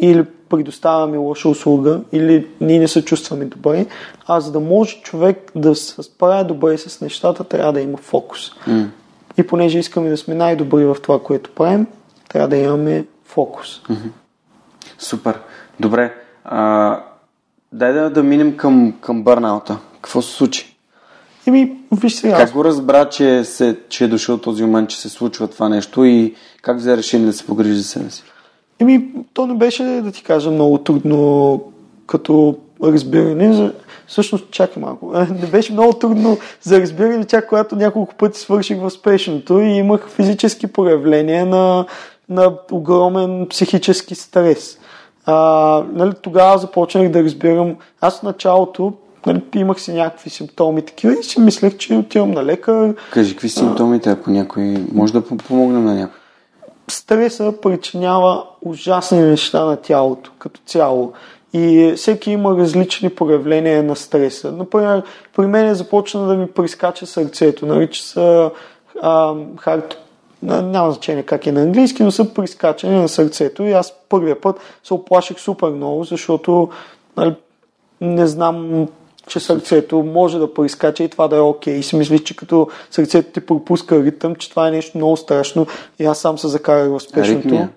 или предоставяме лоша услуга или ние не се чувстваме добре, а за да може човек да се справя добре с нещата, трябва да има фокус. Mm. И понеже искаме да сме най-добри в това, което правим, трябва да имаме фокус. Супер. Добре. А, дай да, да минем към, към бърнаута. Какво се случи? Еми, виж сега. Как го разбра, че, се, че е дошъл този момент, че се случва това нещо и как взе решение да се погрижи за себе си? Еми, то не беше, да ти кажа, много трудно като разбиране. За... Всъщност, чакай малко. Не беше много трудно за разбиране, чак когато няколко пъти свърших в спешното и имах физически проявления на, на огромен психически стрес. А, нали, тогава започнах да разбирам. Аз в началото нали, имах си някакви симптоми такива и си мислех, че отивам на лекар. Кажи, какви симптомите, ако някой може да помогне на някой? Стреса причинява ужасни неща на тялото като цяло. И всеки има различни проявления на стреса. Например, при мен започна да ми прискача сърцето. Нарича се харт няма значение как е на английски, но са прискачани на сърцето и аз първия път се оплаших супер много, защото нали, не знам, че сърцето може да прискача и това да е окей. Okay. И си мислих, че като сърцето ти пропуска ритъм, че това е нещо много страшно и аз сам се закарах в спешното. Аритмия?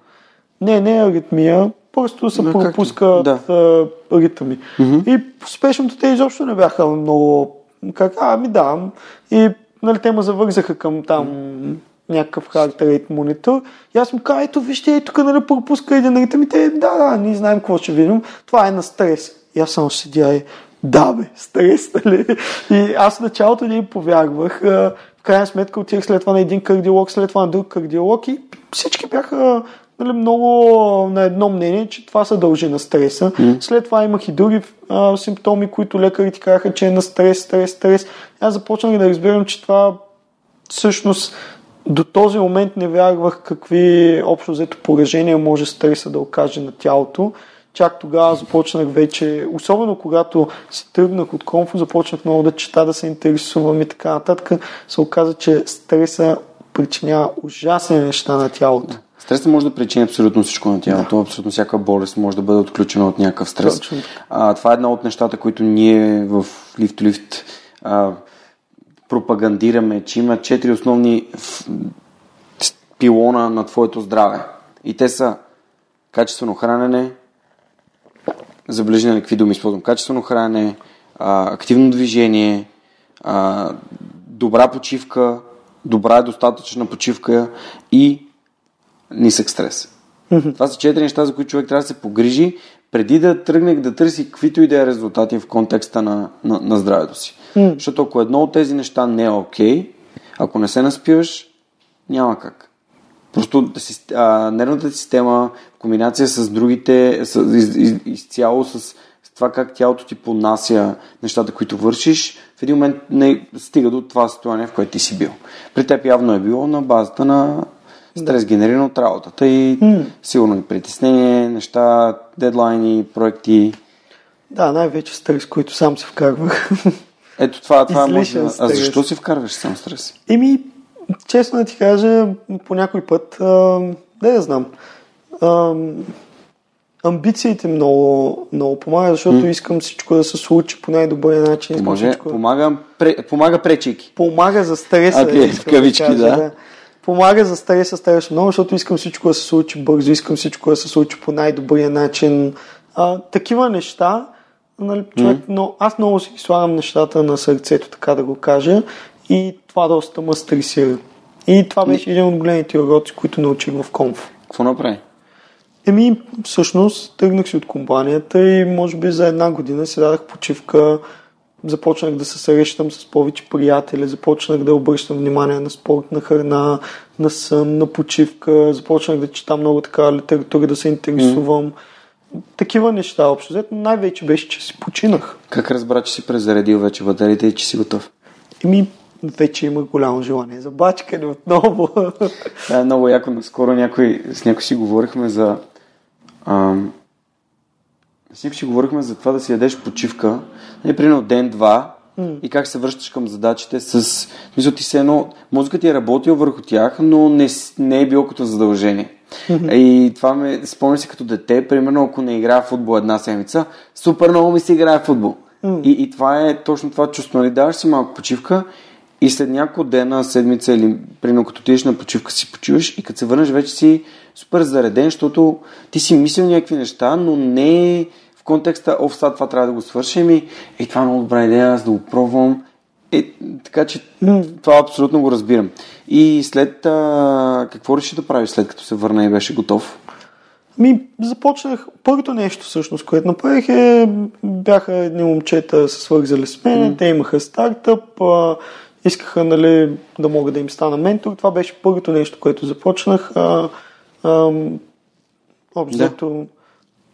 Не, не е аритмия, просто се Да, пропускат както- да. ритъми. И в спешното те изобщо не бяха много... Как, а, ми да. И нали, те ме завързаха към там някакъв heart rate монитор. И аз му казах, ето вижте, ей, тук нали, пропуска един ритъм. И те, да, да, ние знаем какво ще видим. Това е на стрес. И аз само седя и да, бе, стрес, нали? И аз в началото не им повярвах. В крайна сметка отих след това на един кардиолог, след това на друг кардиолог и всички бяха нали, много на едно мнение, че това се дължи на стреса. След това имах и други а, симптоми, които лекарите казаха, че е на стрес, стрес, стрес. Аз започнах да разбирам, че това всъщност до този момент не вярвах какви общо взето поражения може стреса да окаже на тялото. Чак тогава започнах вече, особено когато се тръгнах от комфо, започнах много да чета, да се интересувам и така нататък. Се оказа, че стреса причинява ужасни неща на тялото. Стресът може да причини абсолютно всичко на тялото. Абсолютно всяка болест може да бъде отключена от някакъв стрес. Точно. А, това е една от нещата, които ние в Lift Lift а, пропагандираме, че има четири основни пилона на твоето здраве. И те са качествено хранене, забележи на какви думи използвам, качествено хранене, активно движение, добра почивка, добра и достатъчна почивка и нисък стрес. Това са четири неща, за които човек трябва да се погрижи, преди да тръгне да търси каквито и да е резултати в контекста на, на, на здравето си. Защото ако едно от тези неща не е окей, ако не се наспиваш, няма как. Просто а, нервната система в комбинация с другите, с, из, из, изцяло с, с това как тялото ти понася нещата, които вършиш, в един момент не стига до това състояние, в което ти си бил. При теб явно е било на базата на стрес генериран от работата и сигурно и притеснение, неща, дедлайни, проекти. Да, най-вече стрес, който сам се вкарвах. Ето това, това може Излишен да... А защо си вкарваш сам стрес? Еми, честно да ти кажа, по някой път, а, не да знам, а, амбициите много, много помагат, защото искам всичко да се случи по най-добрия начин. Помага, всичко... помага, пре, помага пречики. помага за стреса. Искам в кавички, кажа, да. Помага за стреса страшно много, защото искам всичко да се случи бързо, искам всичко да се случи по най-добрия начин. А, такива неща, нали, човек, но аз много си слагам нещата на сърцето, така да го кажа, и това доста ме стресира. И това беше един от големите уроци, които научих в конф. Какво направи? Еми, всъщност, тръгнах си от компанията и може би за една година си дадах почивка, започнах да се срещам с повече приятели, започнах да обръщам внимание на спорт, на храна, на сън, на почивка, започнах да чета много така литература, да се интересувам. Такива неща общо. взето, най-вече беше, че си починах. Как разбра, че си презаредил вече батериите и че си готов? Еми, вече имах голямо желание за бачкане отново. Да, е много яко. Наскоро някой, с някой си говорихме за... Ам, с някой си говорихме за това да си ядеш почивка. Не, примерно ден-два и как се връщаш към задачите с... Мисля, ти се едно... Мозъкът ти е работил върху тях, но не, не е било като задължение. И това ме спомня си като дете, примерно ако не играя футбол една седмица, супер много ми се играе футбол. И, и това е точно това чувство, нали? Даваш си малко почивка и след няколко дена, седмица или примерно като отидеш на почивка си почиваш и като се върнеш вече си супер зареден, защото ти си мислил някакви неща, но не в контекста, о, сега това трябва да го свършим и е, това е много добра идея, аз да го пробвам. Е, така че това абсолютно го разбирам. И след а, какво реши да правиш след като се върна и беше готов? Ми, започнах, първото нещо всъщност, което направих е, бяха едни момчета се свързали с мен, mm. те имаха стартъп, а, искаха нали, да мога да им стана ментор. Това беше първото нещо, което започнах. А, а, обзето... Да.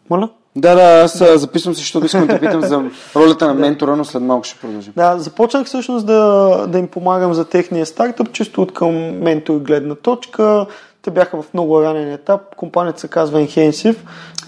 Моля? Да, да, аз записвам се, защото искам да питам за ролята на ментора, но след малко ще продължим. Да, започнах всъщност да, да им помагам за техния стартъп, чисто от към ментор гледна точка. Те бяха в много ранен етап. Компанията се казва Enhensive.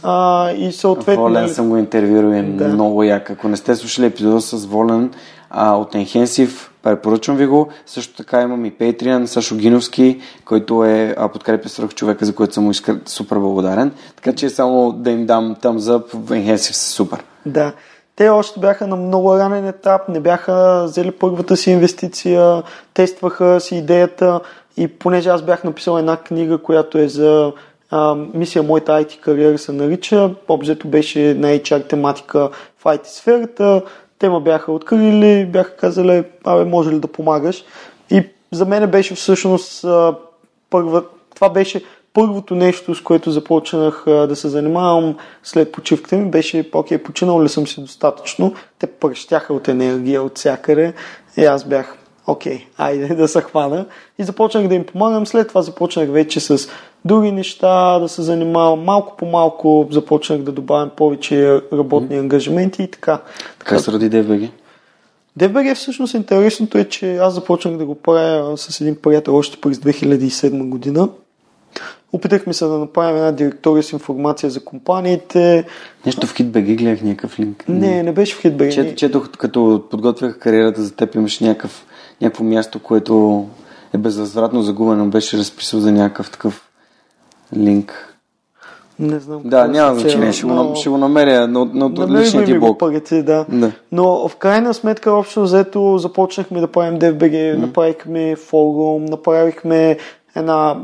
А, и съответно... Волен съм го интервюирал е да. много як. Ако не сте слушали епизода с Волен а, от Enhensive, препоръчвам ви го. Също така имам и Patreon, Сашо Гиновски, който е а, подкрепя свърх човека, за който съм му искр... супер благодарен. Така че само да им дам thumbs up, Enhensive са супер. Да. Те още бяха на много ранен етап, не бяха взели първата си инвестиция, тестваха си идеята и понеже аз бях написал една книга, която е за а, мисия Моята IT кариера се нарича, обзето беше на HR тематика в IT сферата, те ме бяха открили, бяха казали, абе, може ли да помагаш? И за мен беше всъщност първа, това беше първото нещо, с което започнах да се занимавам след почивката ми, беше, окей, починал ли съм си достатъчно? Те пръщяха от енергия от всякъде и аз бях, окей, айде да се хвана. И започнах да им помагам. След това започнах вече с други неща да се занимавам. Малко по малко започнах да добавям повече работни mm. ангажименти и така. Как се роди DFBG? DFBG всъщност интересното е, че аз започнах да го правя с един приятел още през 2007 година. Опитахме се да направим една директория с информация за компаниите. Нещо в HitBG гледах някакъв линк. Не, не беше в HitBG. Чето, четох, като подготвях кариерата за теб, имаш някакъв, някакво място, което е безвъзвратно загубено, беше разписал за някакъв такъв линк. Не знам. Да, няма значение, ще, но... ще го намеря на, на, на личния ти блог. Парите, да. да. Но в крайна сметка, общо взето, започнахме да правим DFBG, mm. направихме форум, направихме една,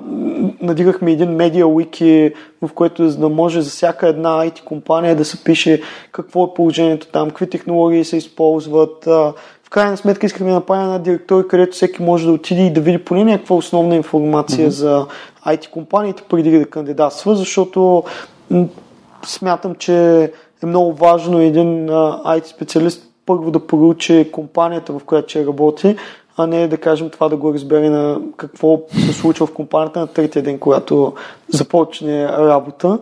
надигахме един медиа wiki, в което да може за всяка една IT компания да се пише какво е положението там, какви технологии се използват. Крайна сметка искахме да направим една директория, където всеки може да отиде и да види поне някаква основна информация mm-hmm. за IT компаниите преди да кандидатства, защото смятам, че е много важно един IT специалист първо да проучи компанията, в която ще работи, а не да кажем това да го разбере на какво се случва в компанията на третия ден, когато започне работа.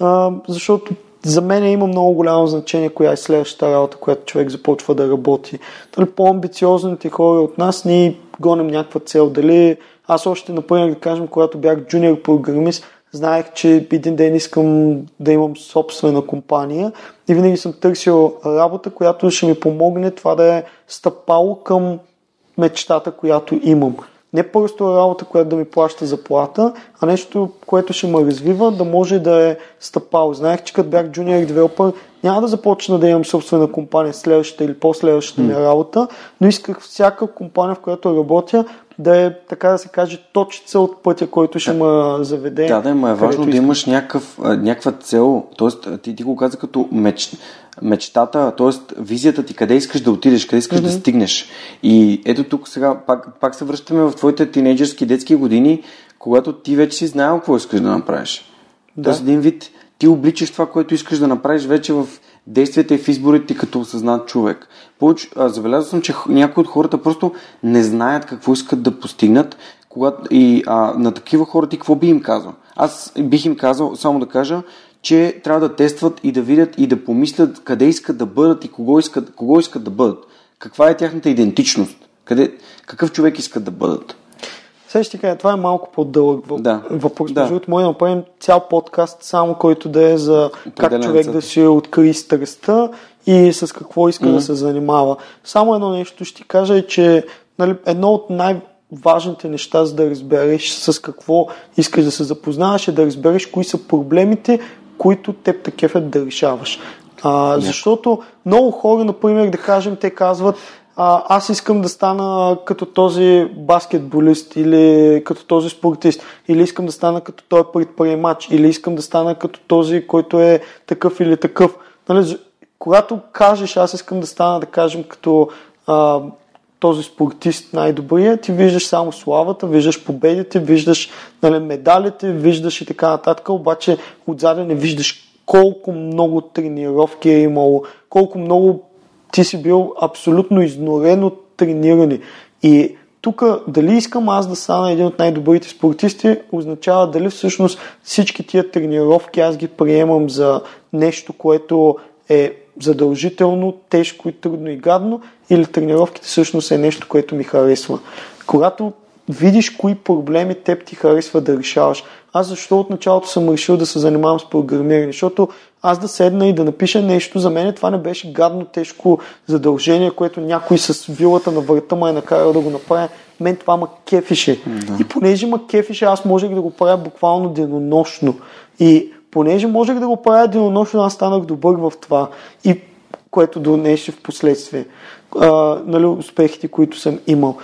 А, защото за мен има много голямо значение коя е следващата работа, която човек започва да работи. Дали по-амбициозните хора от нас ние гоним някаква цел. Дали аз още, например, да кажем, когато бях джуниор програмист, знаех, че един ден искам да имам собствена компания и винаги съм търсил работа, която ще ми помогне това да е стъпало към мечтата, която имам. Не просто работа, която да ми плаща заплата, а нещо, което ще ме развива, да може да е стъпал. Знаех, че като бях junior девелопър, няма да започна да имам собствена компания следващата или по-следващата ми работа, но исках всяка компания, в която работя, да е, така да се каже, точица от пътя, който ще ме заведе. Да, да, ма е важно да имаш някакъв, някаква цел, т.е. ти, ти го каза като меч, мечтата, т.е. визията ти, къде искаш да отидеш, къде искаш mm-hmm. да стигнеш. И ето тук сега пак, пак се връщаме в твоите тинейджърски детски години, когато ти вече си знаел какво искаш да направиш. Да. Тоест един вид, ти обличаш това, което искаш да направиш вече в действията и в изборите като осъзнат човек. Повече, забелязал съм, че някои от хората просто не знаят какво искат да постигнат когато, и а, на такива хора ти какво би им казал? Аз бих им казал, само да кажа, че трябва да тестват и да видят и да помислят къде искат да бъдат и кого искат, кого искат да бъдат. Каква е тяхната идентичност? Къде, какъв човек искат да бъдат? Сега ще кажа, това е малко по-дълъг да. въпрос. Да. Между другото, може да направим цял подкаст, само който да е за как човек да си откри страстта и с какво иска mm-hmm. да се занимава. Само едно нещо ще кажа е, че нали, едно от най- важните неща, за да разбереш с какво искаш да се запознаваш, е да разбереш кои са проблемите, които теб те кефят да решаваш. А, защото много хора, например, да кажем, те казват, а, аз искам да стана като този баскетболист или като този спортист, или искам да стана като този предприемач, или искам да стана като този, който е такъв или такъв. Нали, когато кажеш, аз искам да стана, да кажем, като а, този спортист най-добрия, ти виждаш само славата, виждаш победите, виждаш нали, медалите, виждаш и така нататък, обаче отзаде не виждаш колко много тренировки е имало, колко много ти си бил абсолютно изнорен от трениране. И тук дали искам аз да стана един от най-добрите спортисти, означава дали всъщност всички тия тренировки аз ги приемам за нещо, което е задължително, тежко и трудно и гадно, или тренировките всъщност е нещо, което ми харесва. Когато видиш кои проблеми теб ти харесва да решаваш. Аз защо от началото съм решил да се занимавам с програмиране? Защото аз да седна и да напиша нещо, за мен това не беше гадно тежко задължение, което някой с вилата на врата ме е накарал да го направя. Мен това ма кефише. Да. И понеже ма кефише, аз можех да го правя буквално денонощно. И понеже можех да го правя денонощно, аз станах добър в това. И което донеше в последствие а, нали, успехите, които съм имал.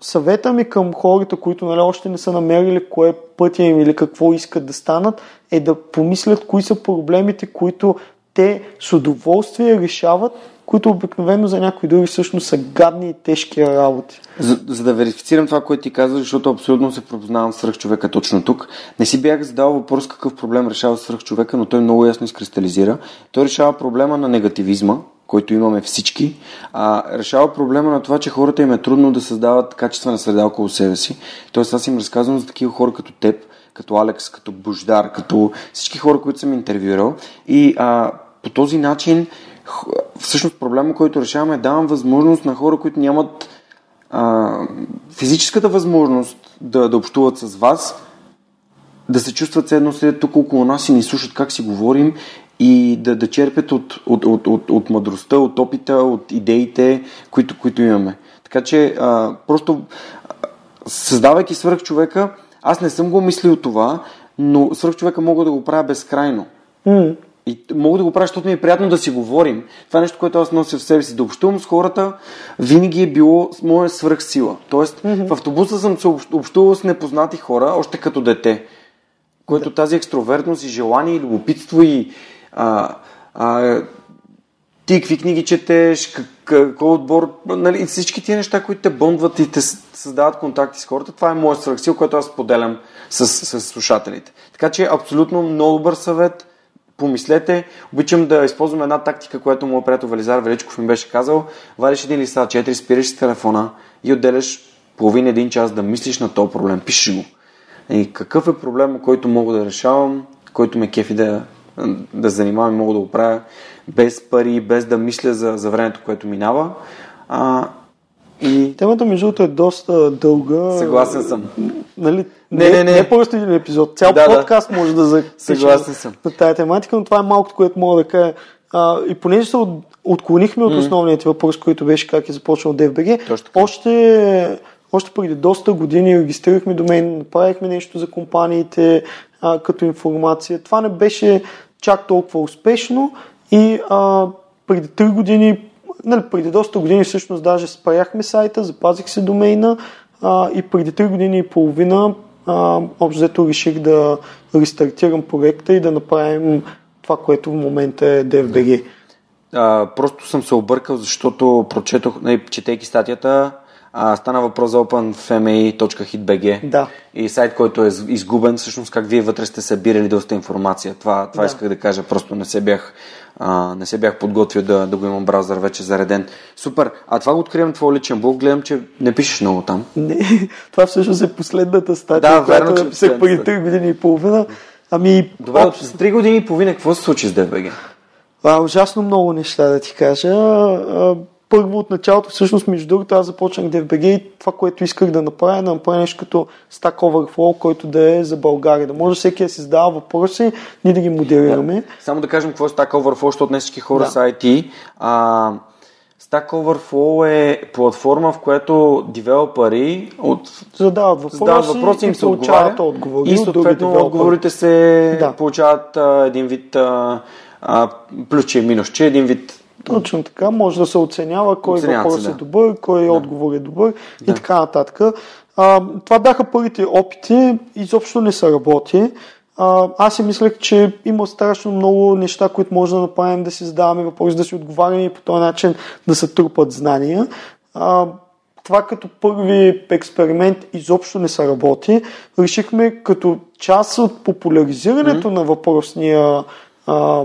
Съвета ми към хората, които нали, още не са намерили кое пътя им или какво искат да станат, е да помислят кои са проблемите, които те с удоволствие решават, които обикновено за някои други всъщност са гадни и тежки работи. За, за да верифицирам това, което ти казваш, защото абсолютно се пропознавам свръх човека точно тук. Не си бях задал въпрос какъв проблем решава свръх човека, но той много ясно изкристализира. Той решава проблема на негативизма, който имаме всички, а, решава проблема на това, че хората им е трудно да създават качествена среда около себе си. Тоест аз им разказвам за такива хора като теб, като Алекс, като Бождар, като всички хора, които съм интервюирал. И а, по този начин, всъщност проблема, който решаваме, е давам възможност на хора, които нямат а, физическата възможност да, да общуват с вас, да се чувстват едно след тук около нас и ни слушат как си говорим и да, да черпят от, от, от, от, от мъдростта, от опита, от идеите, които, които имаме. Така че а, просто създавайки свърх човека, аз не съм го мислил това, но свърх човека мога да го правя безкрайно. Mm. И мога да го правя, защото ми е приятно да си говорим. Това е нещо, което аз нося в себе си. Да общувам с хората винаги е било с моя свръхсила. Тоест, mm-hmm. в автобуса съм се общувал с непознати хора, още като дете. Което тази екстровертност и желание и любопитство и а, а, ти какви книги четеш, какво отбор, нали, всички тия неща, които те бондват и те създават контакти с хората, това е моят свръхсил, който аз поделям с, с слушателите. Така че абсолютно много добър съвет. Помислете, обичам да използвам една тактика, която моят приятел Велизар Величков ми беше казал. Вадиш един листа 4, спираш с телефона и отделяш половин един час да мислиш на този проблем. Пишеш го. И какъв е проблема, който мога да решавам, който ме кефи да, да занимавам и мога да го правя без пари, без да мисля за, за времето, което минава. А, и... Темата, между другото, е доста дълга. Съгласен съм. Нали, не, не, не, не. не просто един епизод. Цял да, подкаст да. може да запишем на тази тематика, но това е малкото, което мога да кажа. А, и понеже се от, отклонихме от основният въпрос, който беше как е започнал DFBG, още, още преди доста години регистрирахме домен, направихме нещо за компаниите а, като информация. Това не беше чак толкова успешно и а, преди 3 години, нали, преди доста години всъщност даже спряхме сайта, запазих се домейна а, и преди 3 години и половина общо взето реших да рестартирам проекта и да направим това, което в момента е DFBG. А, просто съм се объркал, защото прочетох, нали, четейки статията, а, стана въпрос за openfma.hitbg да. и сайт, който е изгубен, всъщност как вие вътре сте събирали доста информация. Това, това да. исках да кажа, просто не се бях, а, не се бях подготвил да, да го имам браузър вече зареден. Супер. А това го откривам твой личен блог, гледам, че не пишеш много там. Не, това всъщност е последната статия, да, която верно, написах преди 3 години и половина. Ами, Добре, об... за 3 години и половина какво се случи с DBG? А, ужасно много неща да ти кажа. А, първо от началото, всъщност, между другото, аз започнах DFBG и това, което исках да направя, да направя нещо като Stack Overflow, който да е за България. Да може всеки да си задава въпроси, ние да ги модерираме. Да. Само да кажем какво е Stack Overflow, защото днес всички хора да. са IT. А, Stack Overflow е платформа, в която девелопери от... задават въпроси, задават въпроси и им се отговаря. Отговори и съответно отговорите се да. получават а, един вид а, а, плюс че е минус, че един вид Точно така, може да се оценява кой Оценяват въпрос се, е да. добър, кой Да. отговор е добър Да. и така нататък. А, това бяха първите опити, изобщо не са работи. А, аз си мислех, че има страшно много неща, които може да направим, да си задаваме въпроси, да си отговаряме и по този начин да се трупат знания. А, това като първи експеримент изобщо не се работи. Решихме като част от популяризирането на въпросния а,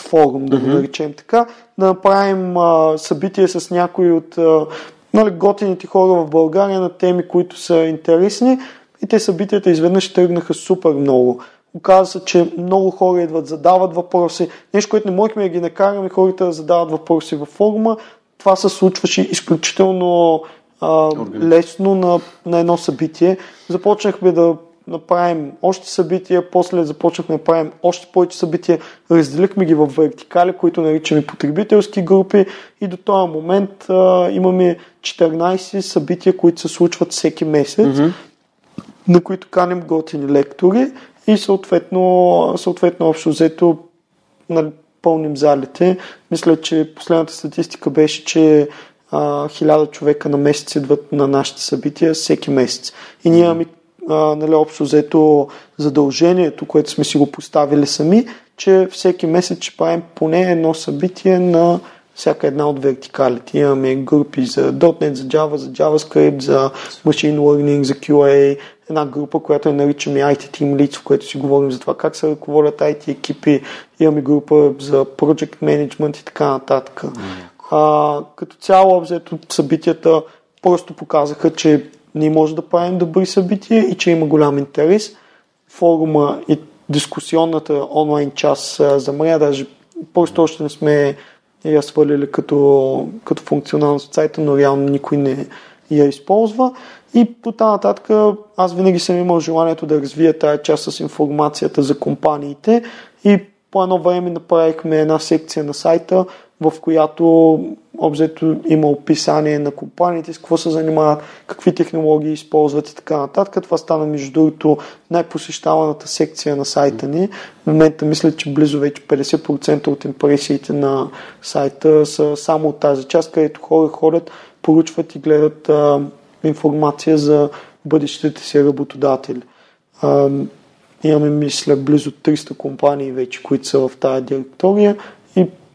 форум, да го наречем така, да направим а, събитие с някои от а, нали, готините хора в България на теми, които са интересни и те събитията изведнъж тръгнаха супер много. Оказва се, че много хора идват, задават въпроси. Нещо, което не можехме да ги накараме хората да задават въпроси във форума. Това се случваше изключително а, лесно на, на едно събитие. Започнахме да направим още събития, после започнахме да правим още повече събития, разделихме ги в вертикали, които наричаме потребителски групи и до този момент а, имаме 14 събития, които се случват всеки месец, mm-hmm. на които каним готини лектори и съответно, съответно общо взето нали, пълним залите. Мисля, че последната статистика беше, че хиляда човека на месец идват на нашите събития всеки месец. И ние имаме а, нали, общо взето задължението, което сме си го поставили сами, че всеки месец ще правим поне едно събитие на всяка една от вертикалите. Имаме групи за .NET, за Java, за JavaScript, за Machine Learning, за QA, една група, която я наричаме IT Team Leads, в която си говорим за това как се ръководят IT екипи. Имаме група за Project Management и така нататък. А, като цяло, взето събитията просто показаха, че ние може да правим добри събития и че има голям интерес. Форума и дискусионната онлайн част замря, даже просто още не сме я свалили като, като функционалност от сайта, но реално никой не я използва. И по тази нататък аз винаги съм имал желанието да развия тази част с информацията за компаниите и по едно време направихме една секция на сайта, в която обзето има описание на компаниите, с какво се занимават, какви технологии използват и така нататък. Това стана между другото най-посещаваната секция на сайта ни. В момента мисля, че близо вече 50% от импресиите на сайта са само от тази част, където хора ходят, поручват и гледат а, информация за бъдещите си работодатели. А, имаме, мисля, близо 300 компании вече, които са в тази директория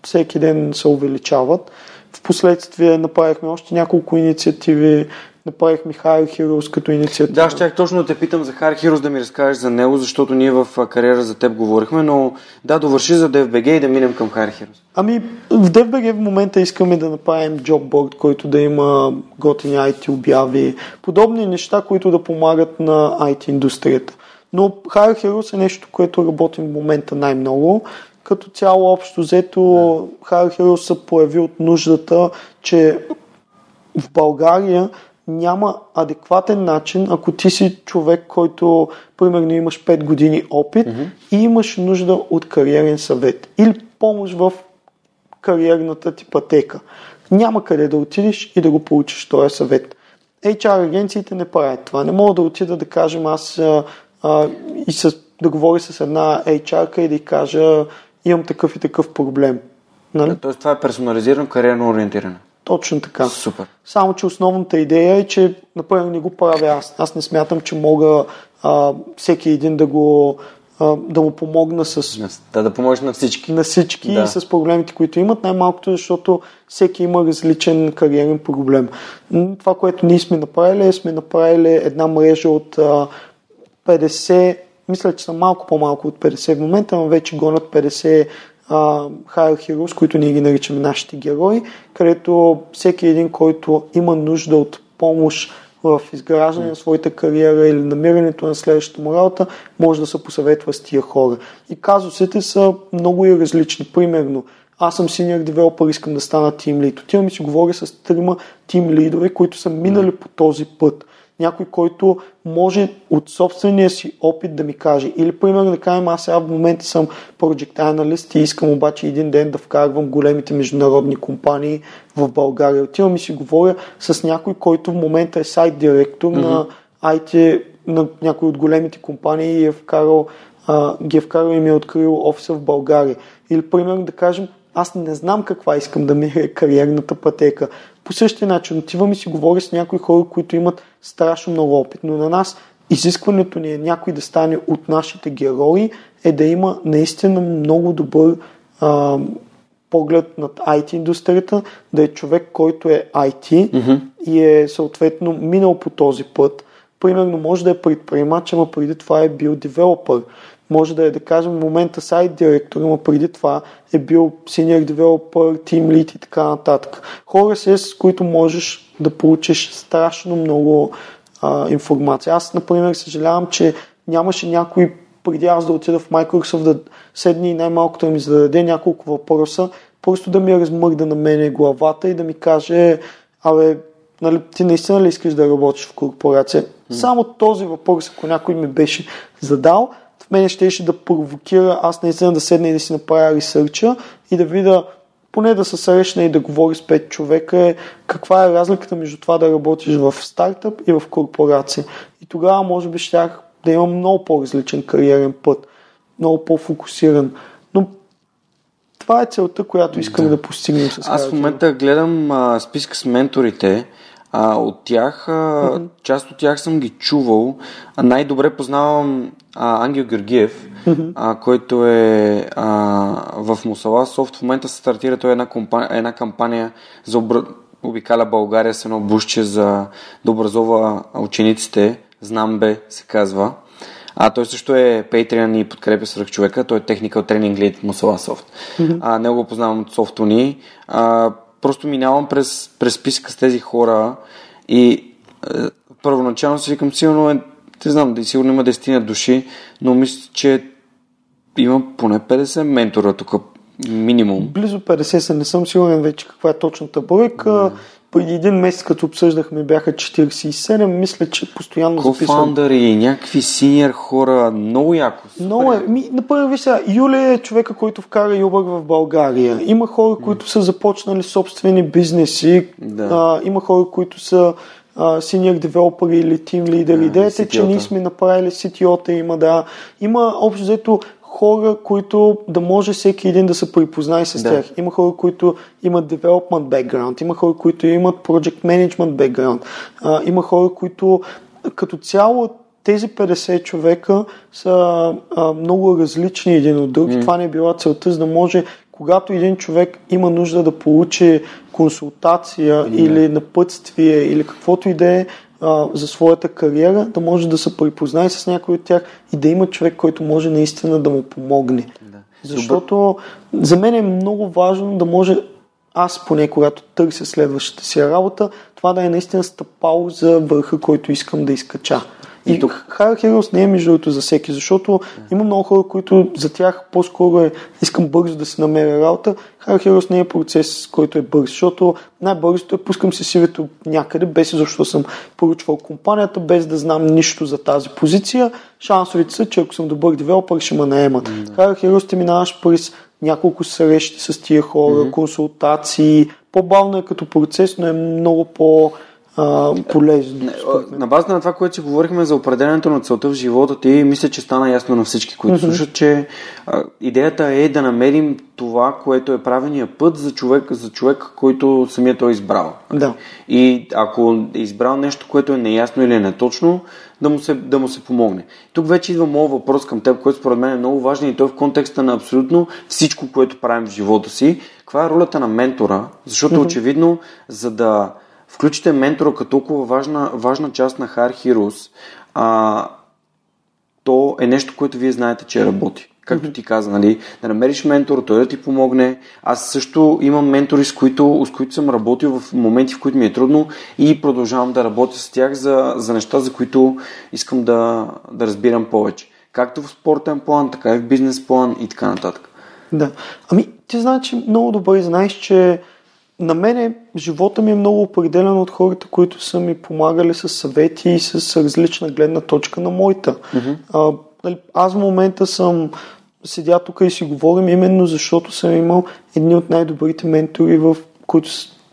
всеки ден се увеличават. Впоследствие направихме още няколко инициативи, направихме Hire Heroes като инициатива. Да, щях точно да те питам за Hard Heroes да ми разкажеш за него, защото ние в кариера за теб говорихме, но да, довърши за DFBG и да минем към Hard Heroes. Ами, в DFBG в момента искаме да направим джобборд, който да има готини IT обяви, подобни неща, които да помагат на IT индустрията. Но Hire Heroes е нещо, което работим в момента най-много. Като цяло общо взето Hire Heroes се появи от нуждата, че в България няма адекватен начин, ако ти си човек, който примерно имаш 5 години опит mm-hmm. и имаш нужда от кариерен съвет или помощ в кариерната ти пътека. Няма къде да отидеш и да го получиш този съвет. HR агенциите не правят това. Не мога да отида да кажем аз а, и с, да говоря с една HR-ка и да й кажа имам такъв и такъв проблем. Нали? Тоест това е персонализирано кариерно ориентиране. Точно така. Супер. Само, че основната идея е, че например не го правя аз. Аз не смятам, че мога а, всеки един да го а, да му помогна с Да, да поможеш на всички. на всички Да. и с проблемите, които имат, най-малкото защото всеки има различен кариерен проблем. Това, което ние сме направили, е сме направили една мрежа от а, 50, мисля, че са малко по-малко от 50 в момента, но вече гонят 50 а, Hire Heroes, които ние ги наричаме нашите герои, където всеки един, който има нужда от помощ в изграждане на своята кариера или намирането на следващата му работа, може да се посъветва с тия хора. И казусите са много и различни. Примерно, аз съм senior developer, искам да стана team lead. Отивам и си говоря с трима team лидове, които са минали по този път. Някой, който може от собствения си опит да ми каже. Или, примерно, да кажем, аз сега в момента съм project analyst и искам обаче един ден да вкарвам големите международни компании в България. Отивам и си говоря с някой, който в момента е сайт директор mm-hmm. на IT, на някой от големите компании и е вкарал, а, ги е вкарал и ми е открил офиса в България. Или, примерно, да кажем, аз не знам каква искам да ми е кариерната пътека. По същия начин отивам и си говоря с някои хора, които имат страшно много опит, но на нас изискването ни е някой да стане от нашите герои, е да има наистина много добър а, поглед над IT индустрията, да е човек, който е IT mm-hmm. и е съответно минал по този път. Примерно може да е предприемач, ама преди това е бил девелопър. Може да е, да кажем, в момента сайт директор, но преди това е бил senior developer, team lead и така нататък. Хора с които можеш да получиш страшно много а, информация. Аз, например, съжалявам, че нямаше някой преди аз да отида в Microsoft да седне и най-малкото да ми зададе няколко въпроса, просто да ми размърда на мене главата и да ми каже, абе, нали, ти наистина ли искаш да работиш в корпорация? Mm. Само този въпрос, ако някой ми беше задал, мене ще да провокира аз наистина да седна и да си направя ресърча и да видя поне да се срещна и да говори с пет човека е каква е разликата между това да работиш в стартъп и в корпорация. И тогава може би щях да имам много по-различен кариерен път, много по-фокусиран. Но това е целта, която искаме да, да постигнем с Аз в момента гледам а, списка с менторите. А, от тях, mm-hmm. част от тях съм ги чувал. Най-добре познавам а, Ангел Георгиев, mm-hmm. а, който е а, в Мусала Софт. В момента се стартира той е една, компания, една кампания за обр... обикаля България с едно бушче за да образова учениците. Знам бе, се казва. А той също е Patreon и подкрепя свърх човека. Той е Technical Training Lead Mosala Soft. Mm-hmm. А, него го познавам от софтуни. А, просто минавам през, през списка с тези хора и е, първоначално си викам, сигурно е, не знам, да сигурно има 10 души, но мисля, че има поне 50 ментора тук минимум. Близо 50 са, не съм сигурен вече каква е точната бройка. Mm един месец, като обсъждахме, бяха 47. Мисля, че постоянно записвам. и някакви синьор хора. Много яко. Много е. Ми, например, виж сега, Юлия е човека, който вкара Юбър в България. Има хора, които са започнали собствени бизнеси. Да. А, има хора, които са синьор девелопери или тим лидери. Идеята е, че ние сме направили CTO-та, има да. Има общо взето хора, които да може всеки един да се припознае с да. тях. Има хора, които имат development background, има хора, които имат project management background, а, има хора, които като цяло тези 50 човека са а, много различни един от друг. Mm. Това не е била целта, за да може, когато един човек има нужда да получи консултация mm. или напътствие или каквото и да е, а, за своята кариера, да може да се припознае с някой от тях и да има човек, който може наистина да му помогне. Да. Защото за мен е много важно да може аз поне, когато търся следващата си работа, това да е наистина стъпало за върха, който искам да изкача. И тук Hire Heroes не е между другото за всеки, защото има много хора, които за тях по-скоро е искам бързо да се намеря работа. Hire Heroes не е процес, който е бърз, защото най-бързото е пускам се сивето някъде, без защо съм поручвал компанията, без да знам нищо за тази позиция. Шансовете са, че ако съм добър девелопър, ще ме наемат. Mm-hmm. Hire Heroes ти минаваш през няколко срещи с тия хора, mm-hmm. консултации. По-бавно е като процес, но е много по- а, полезно. На базата на това, което си говорихме за определенето на целта в живота ти, мисля, че стана ясно на всички, които mm-hmm. слушат, че а, идеята е да намерим това, което е правения път за човек, за човек, който самия той е избрал. Да. И ако е избрал нещо, което е неясно или неточно, да му се, да му се помогне. Тук вече идва моят въпрос към теб, който според мен е много важен и той е в контекста на абсолютно всичко, което правим в живота си. Каква е ролята на ментора? Защото mm-hmm. очевидно, за да включите ментора като толкова важна, важна част на Hard Heroes, а, то е нещо, което вие знаете, че работи. Както ти каза, нали, да намериш ментор, той да ти помогне. Аз също имам ментори, с които, с които съм работил в моменти, в които ми е трудно и продължавам да работя с тях за, за неща, за които искам да, да разбирам повече. Както в спортен план, така и в бизнес план и така нататък. Да. Ами, ти знаеш, че много добре знаеш, че на мене живота ми е много определен от хората, които са ми помагали с съвети и с различна гледна точка на моята. Mm-hmm. А, нали, аз в момента съм седя тук и си говорим именно защото съм имал едни от най-добрите ментори, в които,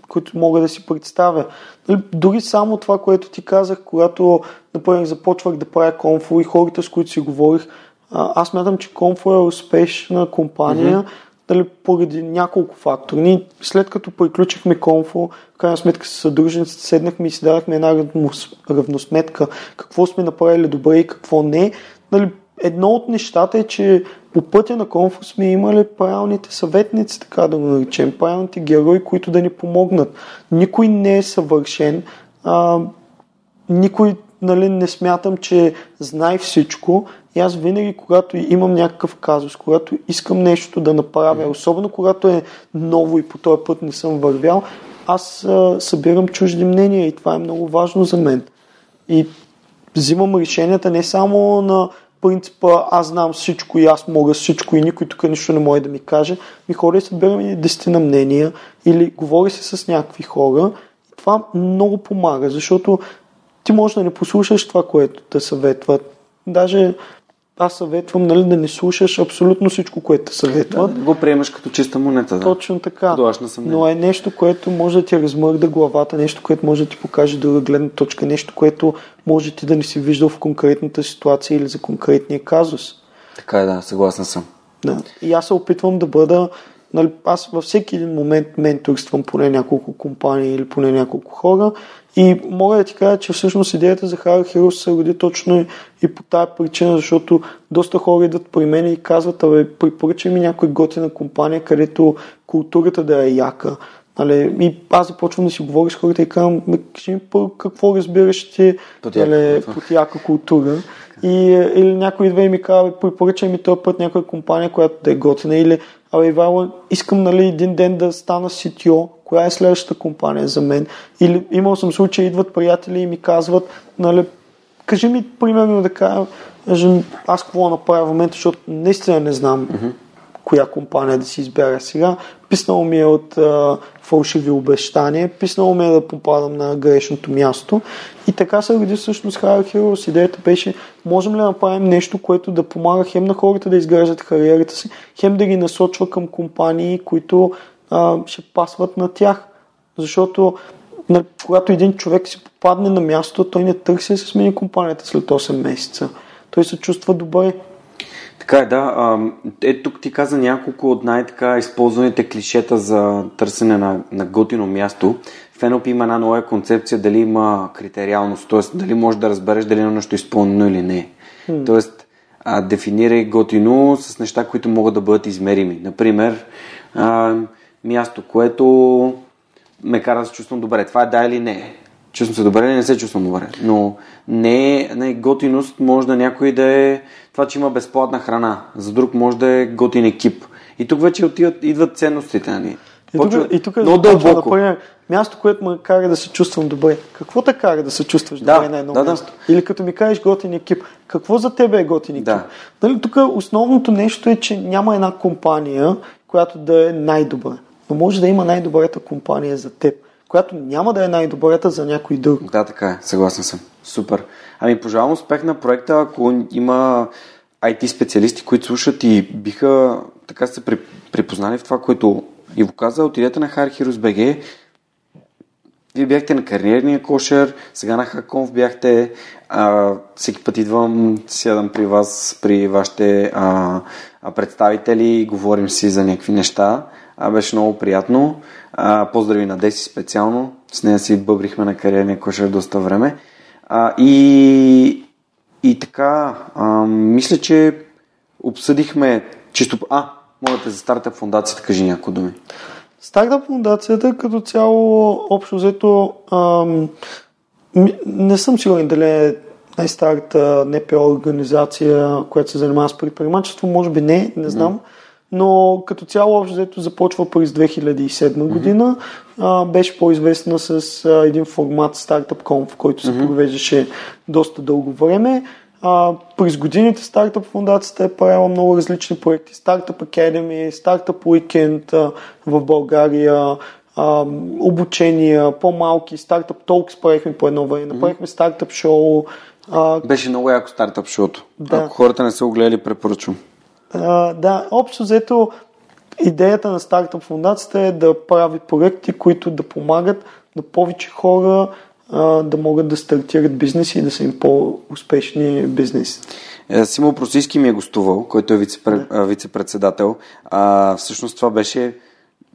които мога да си представя. Нали, дори само това, което ти казах, когато, например, започвах да правя конфо и хората, с които си говорих, аз мятам, че Конфо е успешна компания, mm-hmm дали поради няколко фактори. Ние след като приключихме конфо, в крайна сметка с съдружниците седнахме и си дадахме една равносметка какво сме направили добре и какво не. Дали, едно от нещата е, че по пътя на конфо сме имали правилните съветници, така да го наречем, правилните герои, които да ни помогнат. Никой не е съвършен, а, никой нали, не смятам, че знае всичко и аз винаги, когато имам някакъв казус, когато искам нещо да направя, особено когато е ново и по този път не съм вървял, аз а, събирам чужди мнения и това е много важно за мен. И взимам решенията не само на принципа аз знам всичко и аз мога всичко и никой тук нищо не може да ми каже, ми хора и събирам и десетина мнения или говори се с някакви хора. Това много помага, защото ти можеш да не послушаш това, което те съветват. Даже аз съветвам нали, да не слушаш абсолютно всичко, което съветват. Да, да го приемаш като чиста монета. Да. Точно така. Но е нещо, което може да ти размърда главата, нещо, което може да ти покаже друга гледна точка, нещо, което може ти да не си виждал в конкретната ситуация или за конкретния казус. Така е, да, съгласен съм. Да. И аз се опитвам да бъда Нали, аз във всеки един момент менторствам поне няколко компании или поне няколко хора и мога да ти кажа, че всъщност идеята за Hard Heroes се роди точно и, по тази причина, защото доста хора идват при мен и казват, абе, препоръчай ми някой готина компания, където културата да е яка. Нали, и аз започвам да си говоря с хората и казвам, кажи ми какво разбираш ти нали, под яка култура. И, или някой идва и ми казва, препоръчай ми този път някоя компания, която да е готина. Или, абе, Ивайло, искам нали, един ден да стана CTO, коя е следващата компания за мен. Или имал съм случай, идват приятели и ми казват, нали, кажи ми, примерно, да кажа, аз какво направя в момента, защото наистина не знам mm-hmm. коя компания да си избера сега. Писнало ми е от а, фалшиви обещания, писнало ми е да попадам на грешното място. И така се роди всъщност Hire Heroes. Идеята беше, можем ли да направим нещо, което да помага хем на хората да изграждат кариерата си, хем да ги насочва към компании, които а, ще пасват на тях. Защото на, когато един човек си попадне на място, той не търси да се смени компанията след 8 месеца. Той се чувства добре. Така е, да. Е, тук ти каза няколко от най-така използваните клишета за търсене на, на готино място. В Еноп има една нова концепция дали има критериалност, т.е. дали можеш да разбереш дали е нещо изпълнено или не. Hmm. Тоест, а, дефинирай готино с неща, които могат да бъдат измерими. Например, а, място, което ме кара да се чувствам добре. Това е да или не. Чувствам се добре или не се чувствам добре. Но не, е, не готиност може да някой да е това, че има безплатна храна. За друг може да е готин екип. И тук вече отиват, идват ценностите. Нали? И тук, и тук много дълбоко. Например, място, което ме кара да се чувствам добре. Какво те кара да се чувстваш да, добре на едно да, място? Да. Или като ми кажеш готин екип, какво за тебе е готин екип? Да. Нали, тук основното нещо е, че няма една компания, която да е най-добра но може да има най-добрата компания за теб, която няма да е най-добрата за някой друг. Да, така е. Съгласен съм. Супер. Ами пожелавам успех на проекта, ако има IT специалисти, които слушат и биха така се припознали в това, което Иво каза, отидете на Hard Heroes BG, вие бяхте на кариерния кошер, сега на Хаконф бяхте, а, всеки път идвам, сядам при вас, при вашите а, представители, говорим си за някакви неща. А, беше много приятно. А, поздрави на Деси специално. С нея си бъбрихме на кариерния кошер доста време. А, и, и така, а, мисля, че обсъдихме чисто... А, моята за стартъп фундацията, кажи някои думи. Стартъп фундацията като цяло, общо взето, ам, не съм сигурен дали е най-старата НПО организация, която се занимава с предприемачество, може би не, не знам. Mm но като цяло общо взето започва през 2007 година. А, беше по-известна с а, един формат Startup Conf, който се провеждаше доста дълго време. А, през годините Startup фундацията е правила много различни проекти. Startup Academy, Startup Weekend а, в България, а, обучения, по-малки, Startup Talks правихме по едно време, направихме Startup Show. А... Беше много яко Startup шоуто. Да. Ако хората не са го гледали, препоръчвам. А, да, общо взето идеята на стартъп фундацията е да прави проекти, които да помагат на повече хора а, да могат да стартират бизнес и да са им по-успешни бизнеси. Е, Симо Просийски ми е гостувал, който е вице-председател. А, всъщност това беше...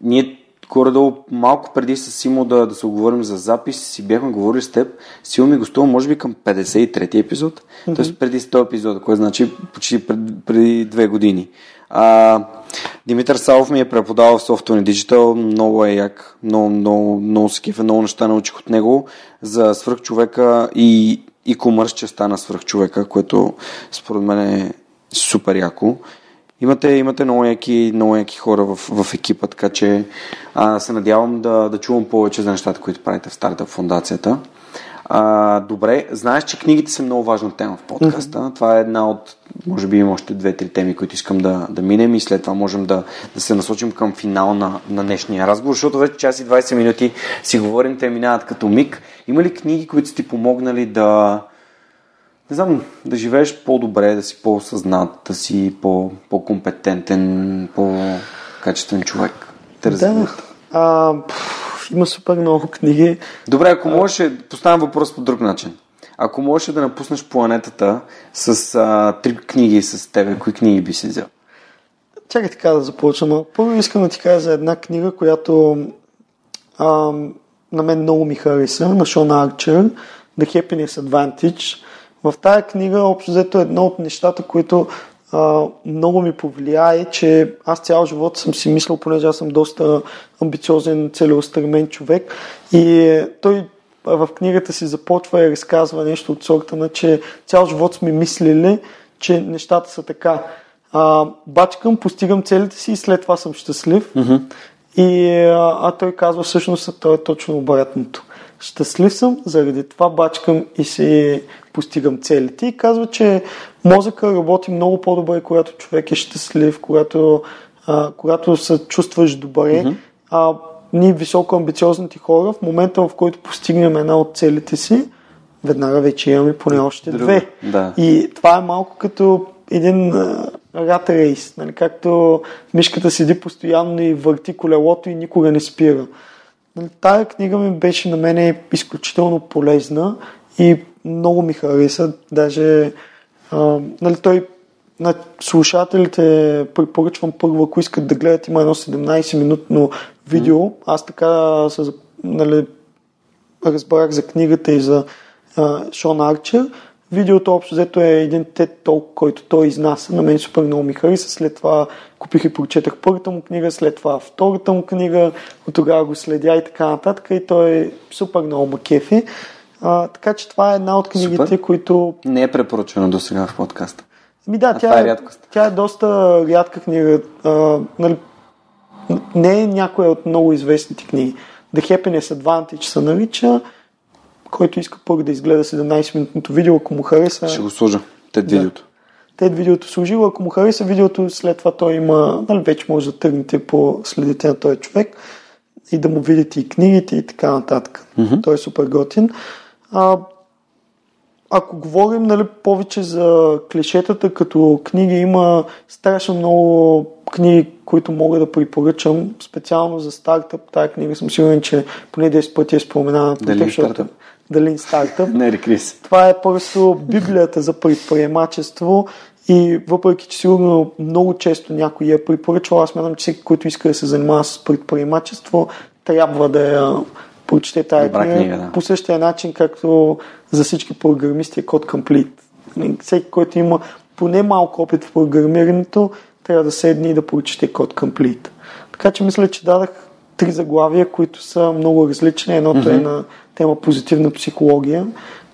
Ние горе-долу малко преди с Симо да, да се оговорим за запис, си бяхме говорили с теб. Симо ми гостува, може би, към 53-ти епизод. Mm-hmm. Тоест преди 100 епизода, което значи почти пред, преди две години. А, Димитър Савов ми е преподавал в Software Digital, много е як, много, много, много се кефа, много неща научих от него за свръхчовека и и комърс частта на свръхчовека, което според мен е супер яко. Имате, имате много яки, много яки хора в, в екипа, така че а, се надявам да, да чувам повече за нещата, които правите в Стартъп фундацията. А, добре, знаеш, че книгите са много важна тема в подкаста. Mm-hmm. Това е една от, може би има още две-три теми, които искам да, да минем и след това можем да, да се насочим към финал на, на днешния разговор, защото вече час и 20 минути си говорим, те минават като миг. Има ли книги, които са ти помогнали да, не знам, да живееш по-добре, да си по-съзнат, да си по- по-компетентен, по-качествен човек? Те да, а, пф, има супер много книги. Добре, ако можеш, поставям въпрос по друг начин. Ако можеш да напуснеш планетата с а, три книги с тебе, кои книги би си взел? Чакай така да започна. Първо искам да ти кажа за една книга, която а, на мен много ми хареса, на Шон Арчер, The Happiness Advantage. В тая книга, общо взето, е едно от нещата, които а, много ми повлияе, че аз цял живот съм си мислил, понеже аз съм доста амбициозен, целеустремен човек и той в книгата си започва и разказва нещо от сорта на, че цял живот сме мислили, че нещата са така. А, бачкам, постигам целите си и след това съм щастлив. Mm-hmm. И, а, а той казва всъщност, това е точно обратното. Щастлив съм, заради това бачкам и си постигам целите. И казва, че мозъка работи много по-добре, когато човек е щастлив, когато, а, когато се чувстваш добре. Mm-hmm. А, ние високо амбициозните хора, в момента в който постигнем една от целите си, веднага вече имаме поне още Друга, две. да. И това е малко като един рат рейс, нали? както мишката седи постоянно и върти колелото и никога не спира. Нали, тая книга ми беше на мен изключително полезна и много ми хареса. Даже а, нали, той на слушателите препоръчвам първо, ако искат да гледат, има едно 17-минутно видео. Mm. Аз така се, нали, разбрах за книгата и за а, Шон Арчер. Видеото общо взето е един тет толк, който той изнася. На мен супер много ми хареса. След това купих и прочетах първата му книга, след това втората му книга, от тогава го следя и така нататък. И той е супер много макефи. А, така че това е една от книгите, Супер. които... Не е препоръчено до сега в подкаста. Ми да, А тя, е е, рядкост. тя е доста рядка книга. А, нали, не е някоя от много известните книги. The Happiness Advantage се нарича, който иска първо да изгледа 17-минутното видео, ако му хареса. Ще го сложа. Те Да. видеото. Те видеото служило, ако му хареса видеото, след това той има, нали, вече може да тръгнете по следите на този човек и да му видите и книгите и така нататък. Мгм. Той е супер готин. А, ако говорим нали, повече за клишетата като книги, има страшно много книги, които мога да препоръчам, специално за стартъп. Тая книга съм сигурен, че поне 10 пъти е споменана. по Дали стартъп? Дали стартъп. Не, Крис. Това е просто библията за предприемачество и въпреки, че сигурно много често някой я е препоръчвал, аз смятам, че всеки, който иска да се занимава с предприемачество, трябва да я прочете тази Добра книга. книга, да. По същия начин, както за всички програмисти е код. Нали, Всеки, който има поне малко опит в програмирането, трябва да седне и да прочете код Complete. Така че мисля, че дадах три заглавия, които са много различни. Едното е на тема позитивна психология,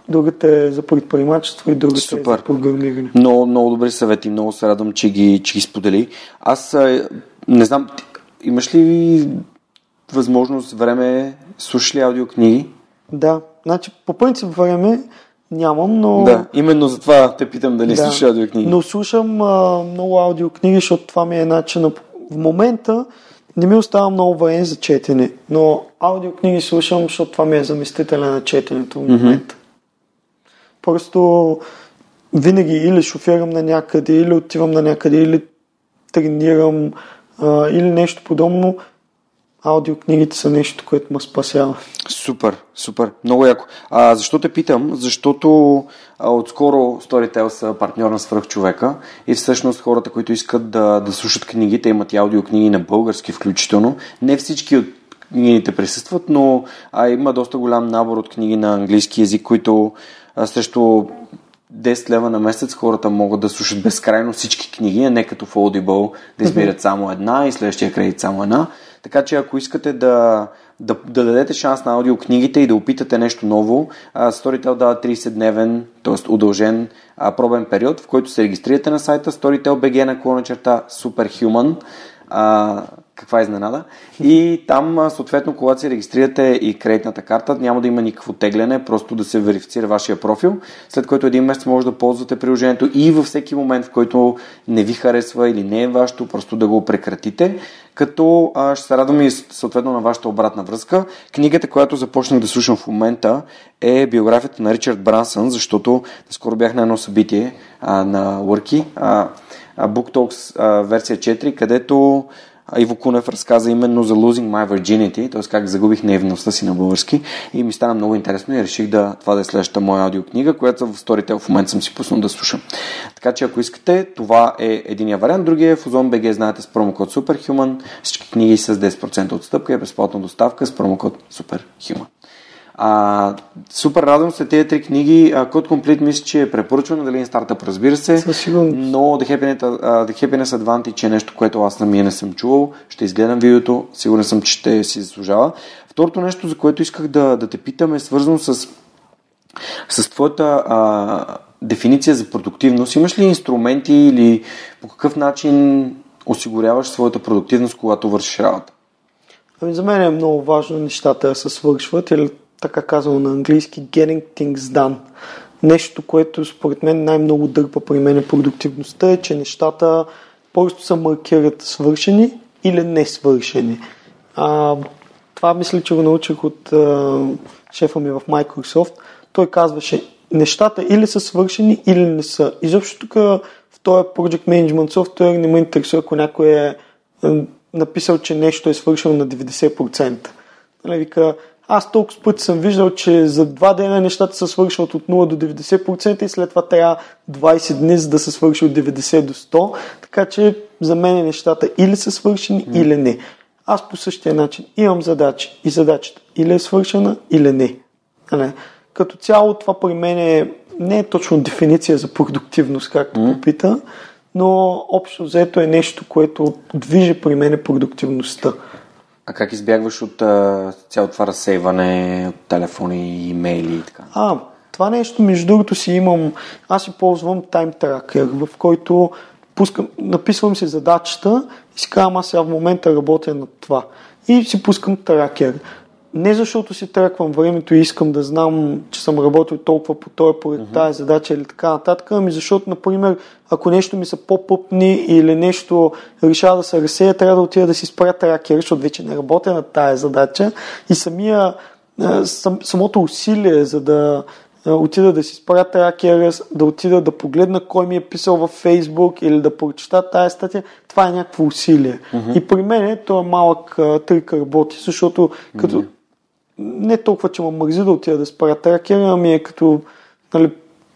другата е за предприемачество и другата е Супер. за програмиране. Много, много добри съвети. Много се радвам, че ги, че ги сподели. Аз не знам, имаш ли възможност, време, слушаш ли аудиокниги? Да, значи по принцип време нямам, но... Да, именно за това те питам дали Да. слушаш аудиокниги. Но слушам а, много аудиокниги, защото това ми е начина. В момента не ми остава много време за четене, но аудиокниги слушам, защото това ми е заместителя на четенето в момента. Просто винаги или шофирам на някъде, или отивам на някъде, или тренирам, а, или нещо подобно. Аудиокнигите са нещо, което ме спасява. Супер, супер. Много яко. А, защо те питам? Защото а, отскоро Storytel са партньор на свръхчовека и всъщност хората, които искат да, да слушат книги, те имат и аудиокниги на български включително. Не всички от книгите присъстват, но а, има доста голям набор от книги на английски язик, които а, срещу 10 лева на месец хората могат да слушат безкрайно всички книги, а не като в Audible да избират само една и следващия кредит само една. Така че ако искате да, да, да дадете шанс на аудиокнигите и да опитате нещо ново, Storytel дава 30-дневен, т.е. удължен а, пробен период, в който се регистрирате на сайта Storytel.bg на клона черта Superhuman. А, каква изненада. И там, съответно, когато си регистрирате и кредитната карта, няма да има никакво тегляне, просто да се верифицира вашия профил, след което един месец може да ползвате приложението и във всеки момент, в който не ви харесва или не е вашето, просто да го прекратите, като а, ще се радвам и съответно на вашата обратна връзка. Книгата, която започнах да слушам в момента е биографията на Ричард Брансън, защото скоро бях на едно събитие а, на Worky, а, Book Talks а, версия 4, където Иво Кунев разказа именно за Losing My Virginity, т.е. как загубих наивността си на български и ми стана много интересно и реших да това да е следващата моя аудиокнига, която в Storytel в момента съм си пуснал да слушам. Така че ако искате, това е единия вариант. Другия е в Ozon.bg, знаете с промокод Superhuman. Всички книги с 10% отстъпка и безплатна доставка с промокод Superhuman. А, супер радвам се тези три книги. Code Complete мисля, че е препоръчвано, дали стартъп, разбира се. Но The Happiness, uh, The Happiness Advantage е нещо, което аз самия не съм чувал. Ще изгледам видеото, сигурен съм, че ще си заслужава. Второто нещо, за което исках да, да те питам е свързано с, с твоята а, дефиниция за продуктивност. Имаш ли инструменти или по какъв начин осигуряваш своята продуктивност, когато вършиш работа? Ами за мен е много важно нещата да се свършват или така казано на английски, getting things done. Нещо, което според мен най-много дърпа при мен е продуктивността е, че нещата просто са маркират свършени или не свършени. А, това мисля, че го научих от а, шефа ми в Microsoft. Той казваше, нещата или са свършени, или не са. Изобщо тук в този Project Management Software не ме интересува, ако някой е написал, че нещо е свършено на 90%. Нали, вика, аз толкова пъти съм виждал, че за два дена нещата се свършват от 0 до 90% и след това трябва 20 дни, за да се свърши от 90 до 100. Така че за мен нещата или са свършени, mm. или не. Аз по същия начин имам задачи и задачата или е свършена, или не. не. Нали? Като цяло това при мен е, не е точно дефиниция за продуктивност, както mm. попита, но общо взето е нещо, което движи при мен продуктивността. А как избягваш от цялото това разсейване от телефони, имейли и така? А, това нещо, между другото си имам, аз си ползвам Time Tracker, в който пускам, написвам си задачата и си казвам, аз сега в момента работя над това. И си пускам тракер не защото си тръквам времето и искам да знам, че съм работил толкова по този, поред uh-huh. тази задача или така нататък, ами защото, например, ако нещо ми са по-пъпни или нещо решава да се разсея, трябва да отида да си спря тракер, защото вече не работя на тази задача и самия, сам, самото усилие, за да отида да си спря тракера, да отида да погледна кой ми е писал във Фейсбук или да прочета тази статия, това е някакво усилие. Uh-huh. И при мен е, то е малък трик работи, защото като, uh-huh не толкова, че ме мързи да отида да спаря тракера, ами е като нали,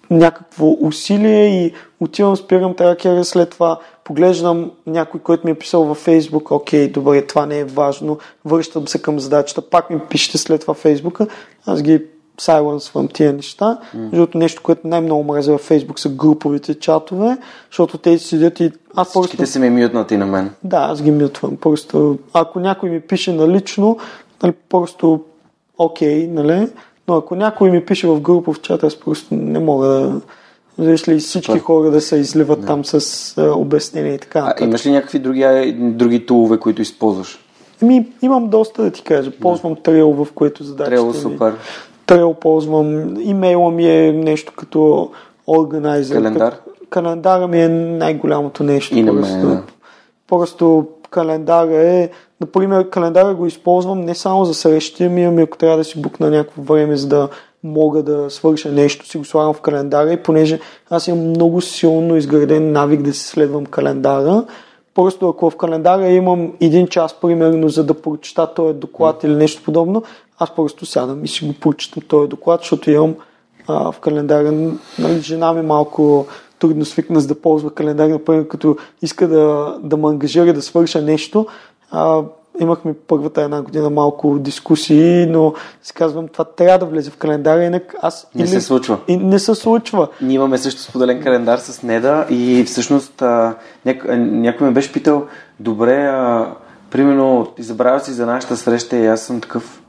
някакво усилие и отивам, спирам тракера, след това поглеждам някой, който ми е писал във Фейсбук, окей, добре, това не е важно, връщам се към задачата, пак ми пишете след това Фейсбука, аз ги сайленсвам тия неща, mm. защото нещо, което най-много мразя във Фейсбук са груповите чатове, защото те седят и аз Всичките просто... се ми мютнати на мен. Да, аз ги мютвам. Просто ако някой ми пише налично, нали, просто окей, okay, нали? Но ако някой ми пише в групов чат, аз просто не мога да... Виж ли всички хора да се изливат да. там с а, обяснения и така. А, имаш ли някакви други, други тулове, които използваш? Ами, имам доста да ти кажа. Ползвам да. Trail, в което задачите Trail, супер. Trail ползвам. Имейла ми е нещо като органайзер. Календар? Календара ми е най-голямото нещо. И на мен, да. Просто календара е Например, календара го използвам не само за срещи, ми, ами ако трябва да си букна някакво време, за да мога да свърша нещо, си го слагам в календара и понеже аз имам много силно изграден навик да си следвам календара, Просто ако в календара имам един час, примерно, за да прочета този доклад mm. или нещо подобно, аз просто сядам и си го прочитам този доклад, защото имам а, в календара. Нали, жена ми малко трудно свикна за да ползва календар, например, като иска да, да ме ангажира да свърша нещо. А, имахме първата една година малко дискусии, но си казвам, това трябва да влезе в календара, инак аз... Не или... се случва. И не се случва. Ние имаме също споделен календар с Неда и всъщност а, няк... някой ме беше питал, добре, а, примерно, ти забравя си за нашата среща и аз съм такъв.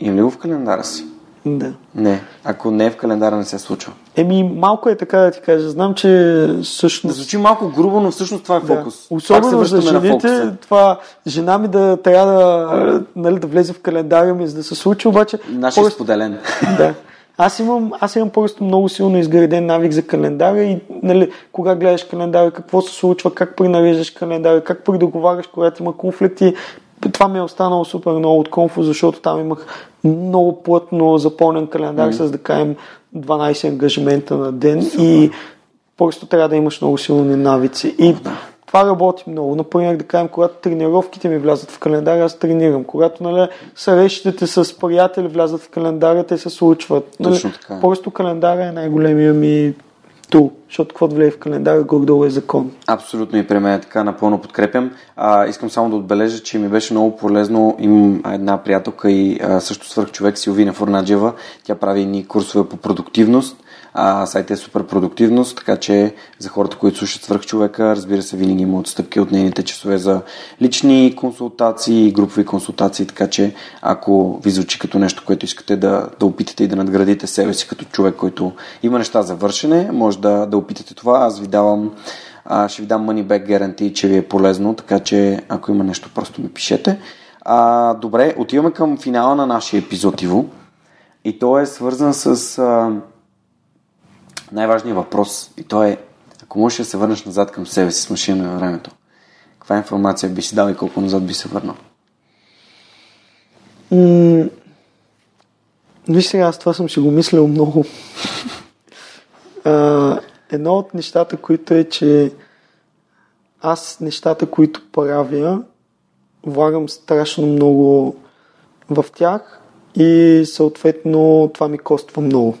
Имам ли го в календара си? Да. Не. Ако не е в календара, не се случва. Еми, малко е така да ти кажа. Знам, че всъщност... Да звучи малко грубо, но всъщност това е фокус. Да. Особено за жените, това жена ми да трябва да, нали, да влезе в календара ми, за да се случи, обаче... Наш е споделен. Да. Аз имам, аз имам просто много силно изграден навик за календара и нали, кога гледаш календара, какво се случва, как принареждаш календара, как предоговаряш, когато има конфликти. Това ми е останало супер много от конфу, защото там имах много плътно запълнен календар mm-hmm. с, да кажем, 12 ангажимента на ден Супер. и просто трябва да имаш много силни навици. И това работи много. Например, да кажем, когато тренировките ми влязат в календара, аз тренирам. Когато нали, срещите с приятели влязат в календара, те се случват. Нали, Точно така. Просто календара е най-големия ми тул, защото каквото влезе в календара, горе е закон. Абсолютно и при мен е така, напълно подкрепям. А, искам само да отбележа, че ми беше много полезно. Имам една приятелка и а, също свърх човек, Силвина Форнаджева. Тя прави ни курсове по продуктивност а, сайта е супер продуктивност, така че за хората, които слушат свърх човека, разбира се, винаги има отстъпки от нейните часове за лични консултации групови консултации, така че ако ви звучи като нещо, което искате да, да опитате и да надградите себе си като човек, който има неща за вършене, може да, да опитате това. Аз ви давам а, ще ви дам money back гарантии, че ви е полезно, така че ако има нещо, просто ми пишете. А, добре, отиваме към финала на нашия епизод, Иво. И то е свързан с а, най-важният въпрос и то е, ако можеш да се върнеш назад към себе си с машина на времето, каква информация би си дал и колко назад би се върнал? М- виж сега, аз това съм си го мислил много. а, едно от нещата, които е, че аз нещата, които правя, влагам страшно много в тях и съответно това ми коства много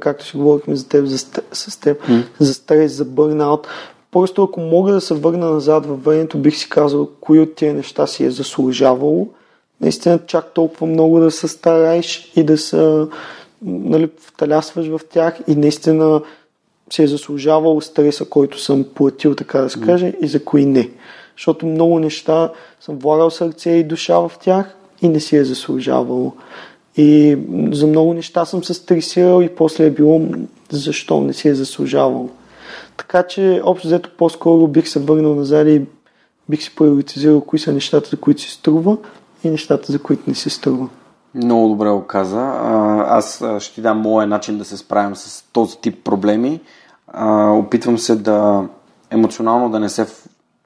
както си говорихме за теб, за, с теб, mm. за стрес, за бърнаут. Просто ако мога да се върна назад във времето, бих си казал, кои от тия неща си е заслужавало. Наистина чак толкова много да се стараеш и да се нали, вталясваш в тях и наистина си е заслужавал стреса, който съм платил, така да се каже, mm. и за кои не. Защото много неща съм влагал сърце и душа в тях и не си е заслужавало. И за много неща съм се стресирал и после е било защо не си е заслужавал. Така че, общо взето, по-скоро бих се върнал назад и бих си приоритизирал кои са нещата, за които си струва и нещата, за които не си струва. Много добре го каза. Аз ще ти дам моя начин да се справям с този тип проблеми. Опитвам се да емоционално да не се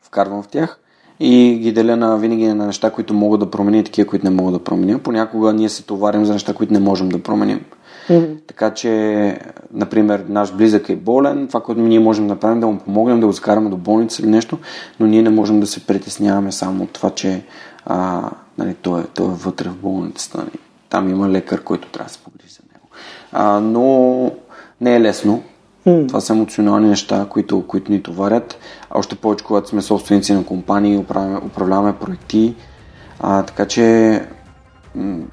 вкарвам в тях и ги деля на винаги на неща, които могат да променят и такива, които не могат да променя. Понякога ние се товарим за неща, които не можем да променим. Mm-hmm. Така че, например, наш близък е болен, това, което ние можем да направим, да му помогнем да го закараме до болница или нещо, но ние не можем да се притесняваме само от това, че а, нали, той, е, той е вътре в болницата. Нали. Там има лекар, който трябва да се погрижи за него. А, но не е лесно. Mm. Това са емоционални неща, които, които ни товарят. Още повече, когато сме собственици на компании, управляваме, управляваме проекти. А, така че м-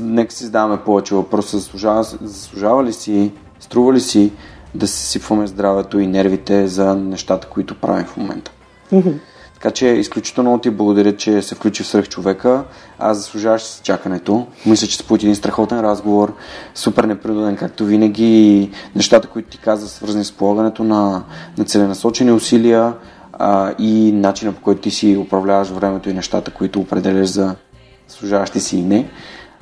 нека си задаваме повече въпроса. Заслужава, заслужава ли си, струва ли си да се сипваме здравето и нервите за нещата, които правим в момента? Mm-hmm. Така че изключително ти благодаря, че се включи в човека. Аз заслужаваш с чакането. Мисля, че споти един страхотен разговор, супер непринуден, както винаги. И нещата, които ти каза, свързани с полагането на, на целенасочени усилия а, и начина по който ти си управляваш времето и нещата, които определяш за заслужаващи си и не,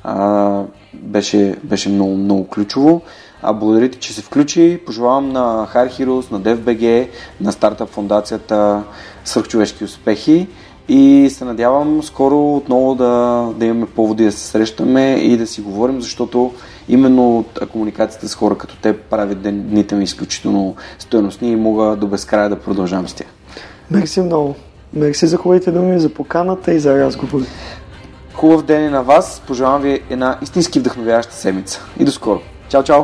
а, беше, беше много, много ключово. А благодаря ти, че се включи. Пожелавам на Hire Heroes, на DFBG, на стартап фундацията свърхчовешки успехи и се надявам скоро отново да, да имаме поводи да се срещаме и да си говорим, защото именно комуникацията с хора като те правят дните ми изключително стоеностни и мога до безкрая да продължавам с тях. Мерси много. Мерси за хубавите думи, за поканата и за разговор. Хубав ден и на вас. Пожелавам ви една истински вдъхновяваща седмица. И до скоро. Чао, чао!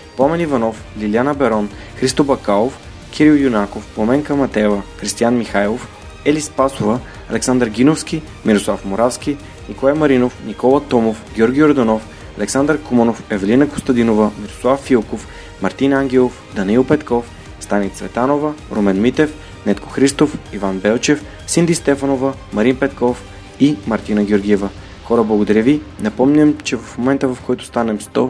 Помен Иванов, Лиляна Берон, Христо Бакалов, Кирил Юнаков, Пламенка Матева, Кристиян Михайлов, Ели Спасова, Александър Гиновски, Мирослав Моравски, Николай Маринов, Никола Томов, Георги Орданов, Александър Куманов, Евелина Костадинова, Мирослав Филков, Мартин Ангелов, Даниил Петков, Стани Цветанова, Румен Митев, Нетко Христов, Иван Белчев, Синди Стефанова, Марин Петков и Мартина Георгиева. Хора, благодаря ви. Напомням, че в момента в който станем 100,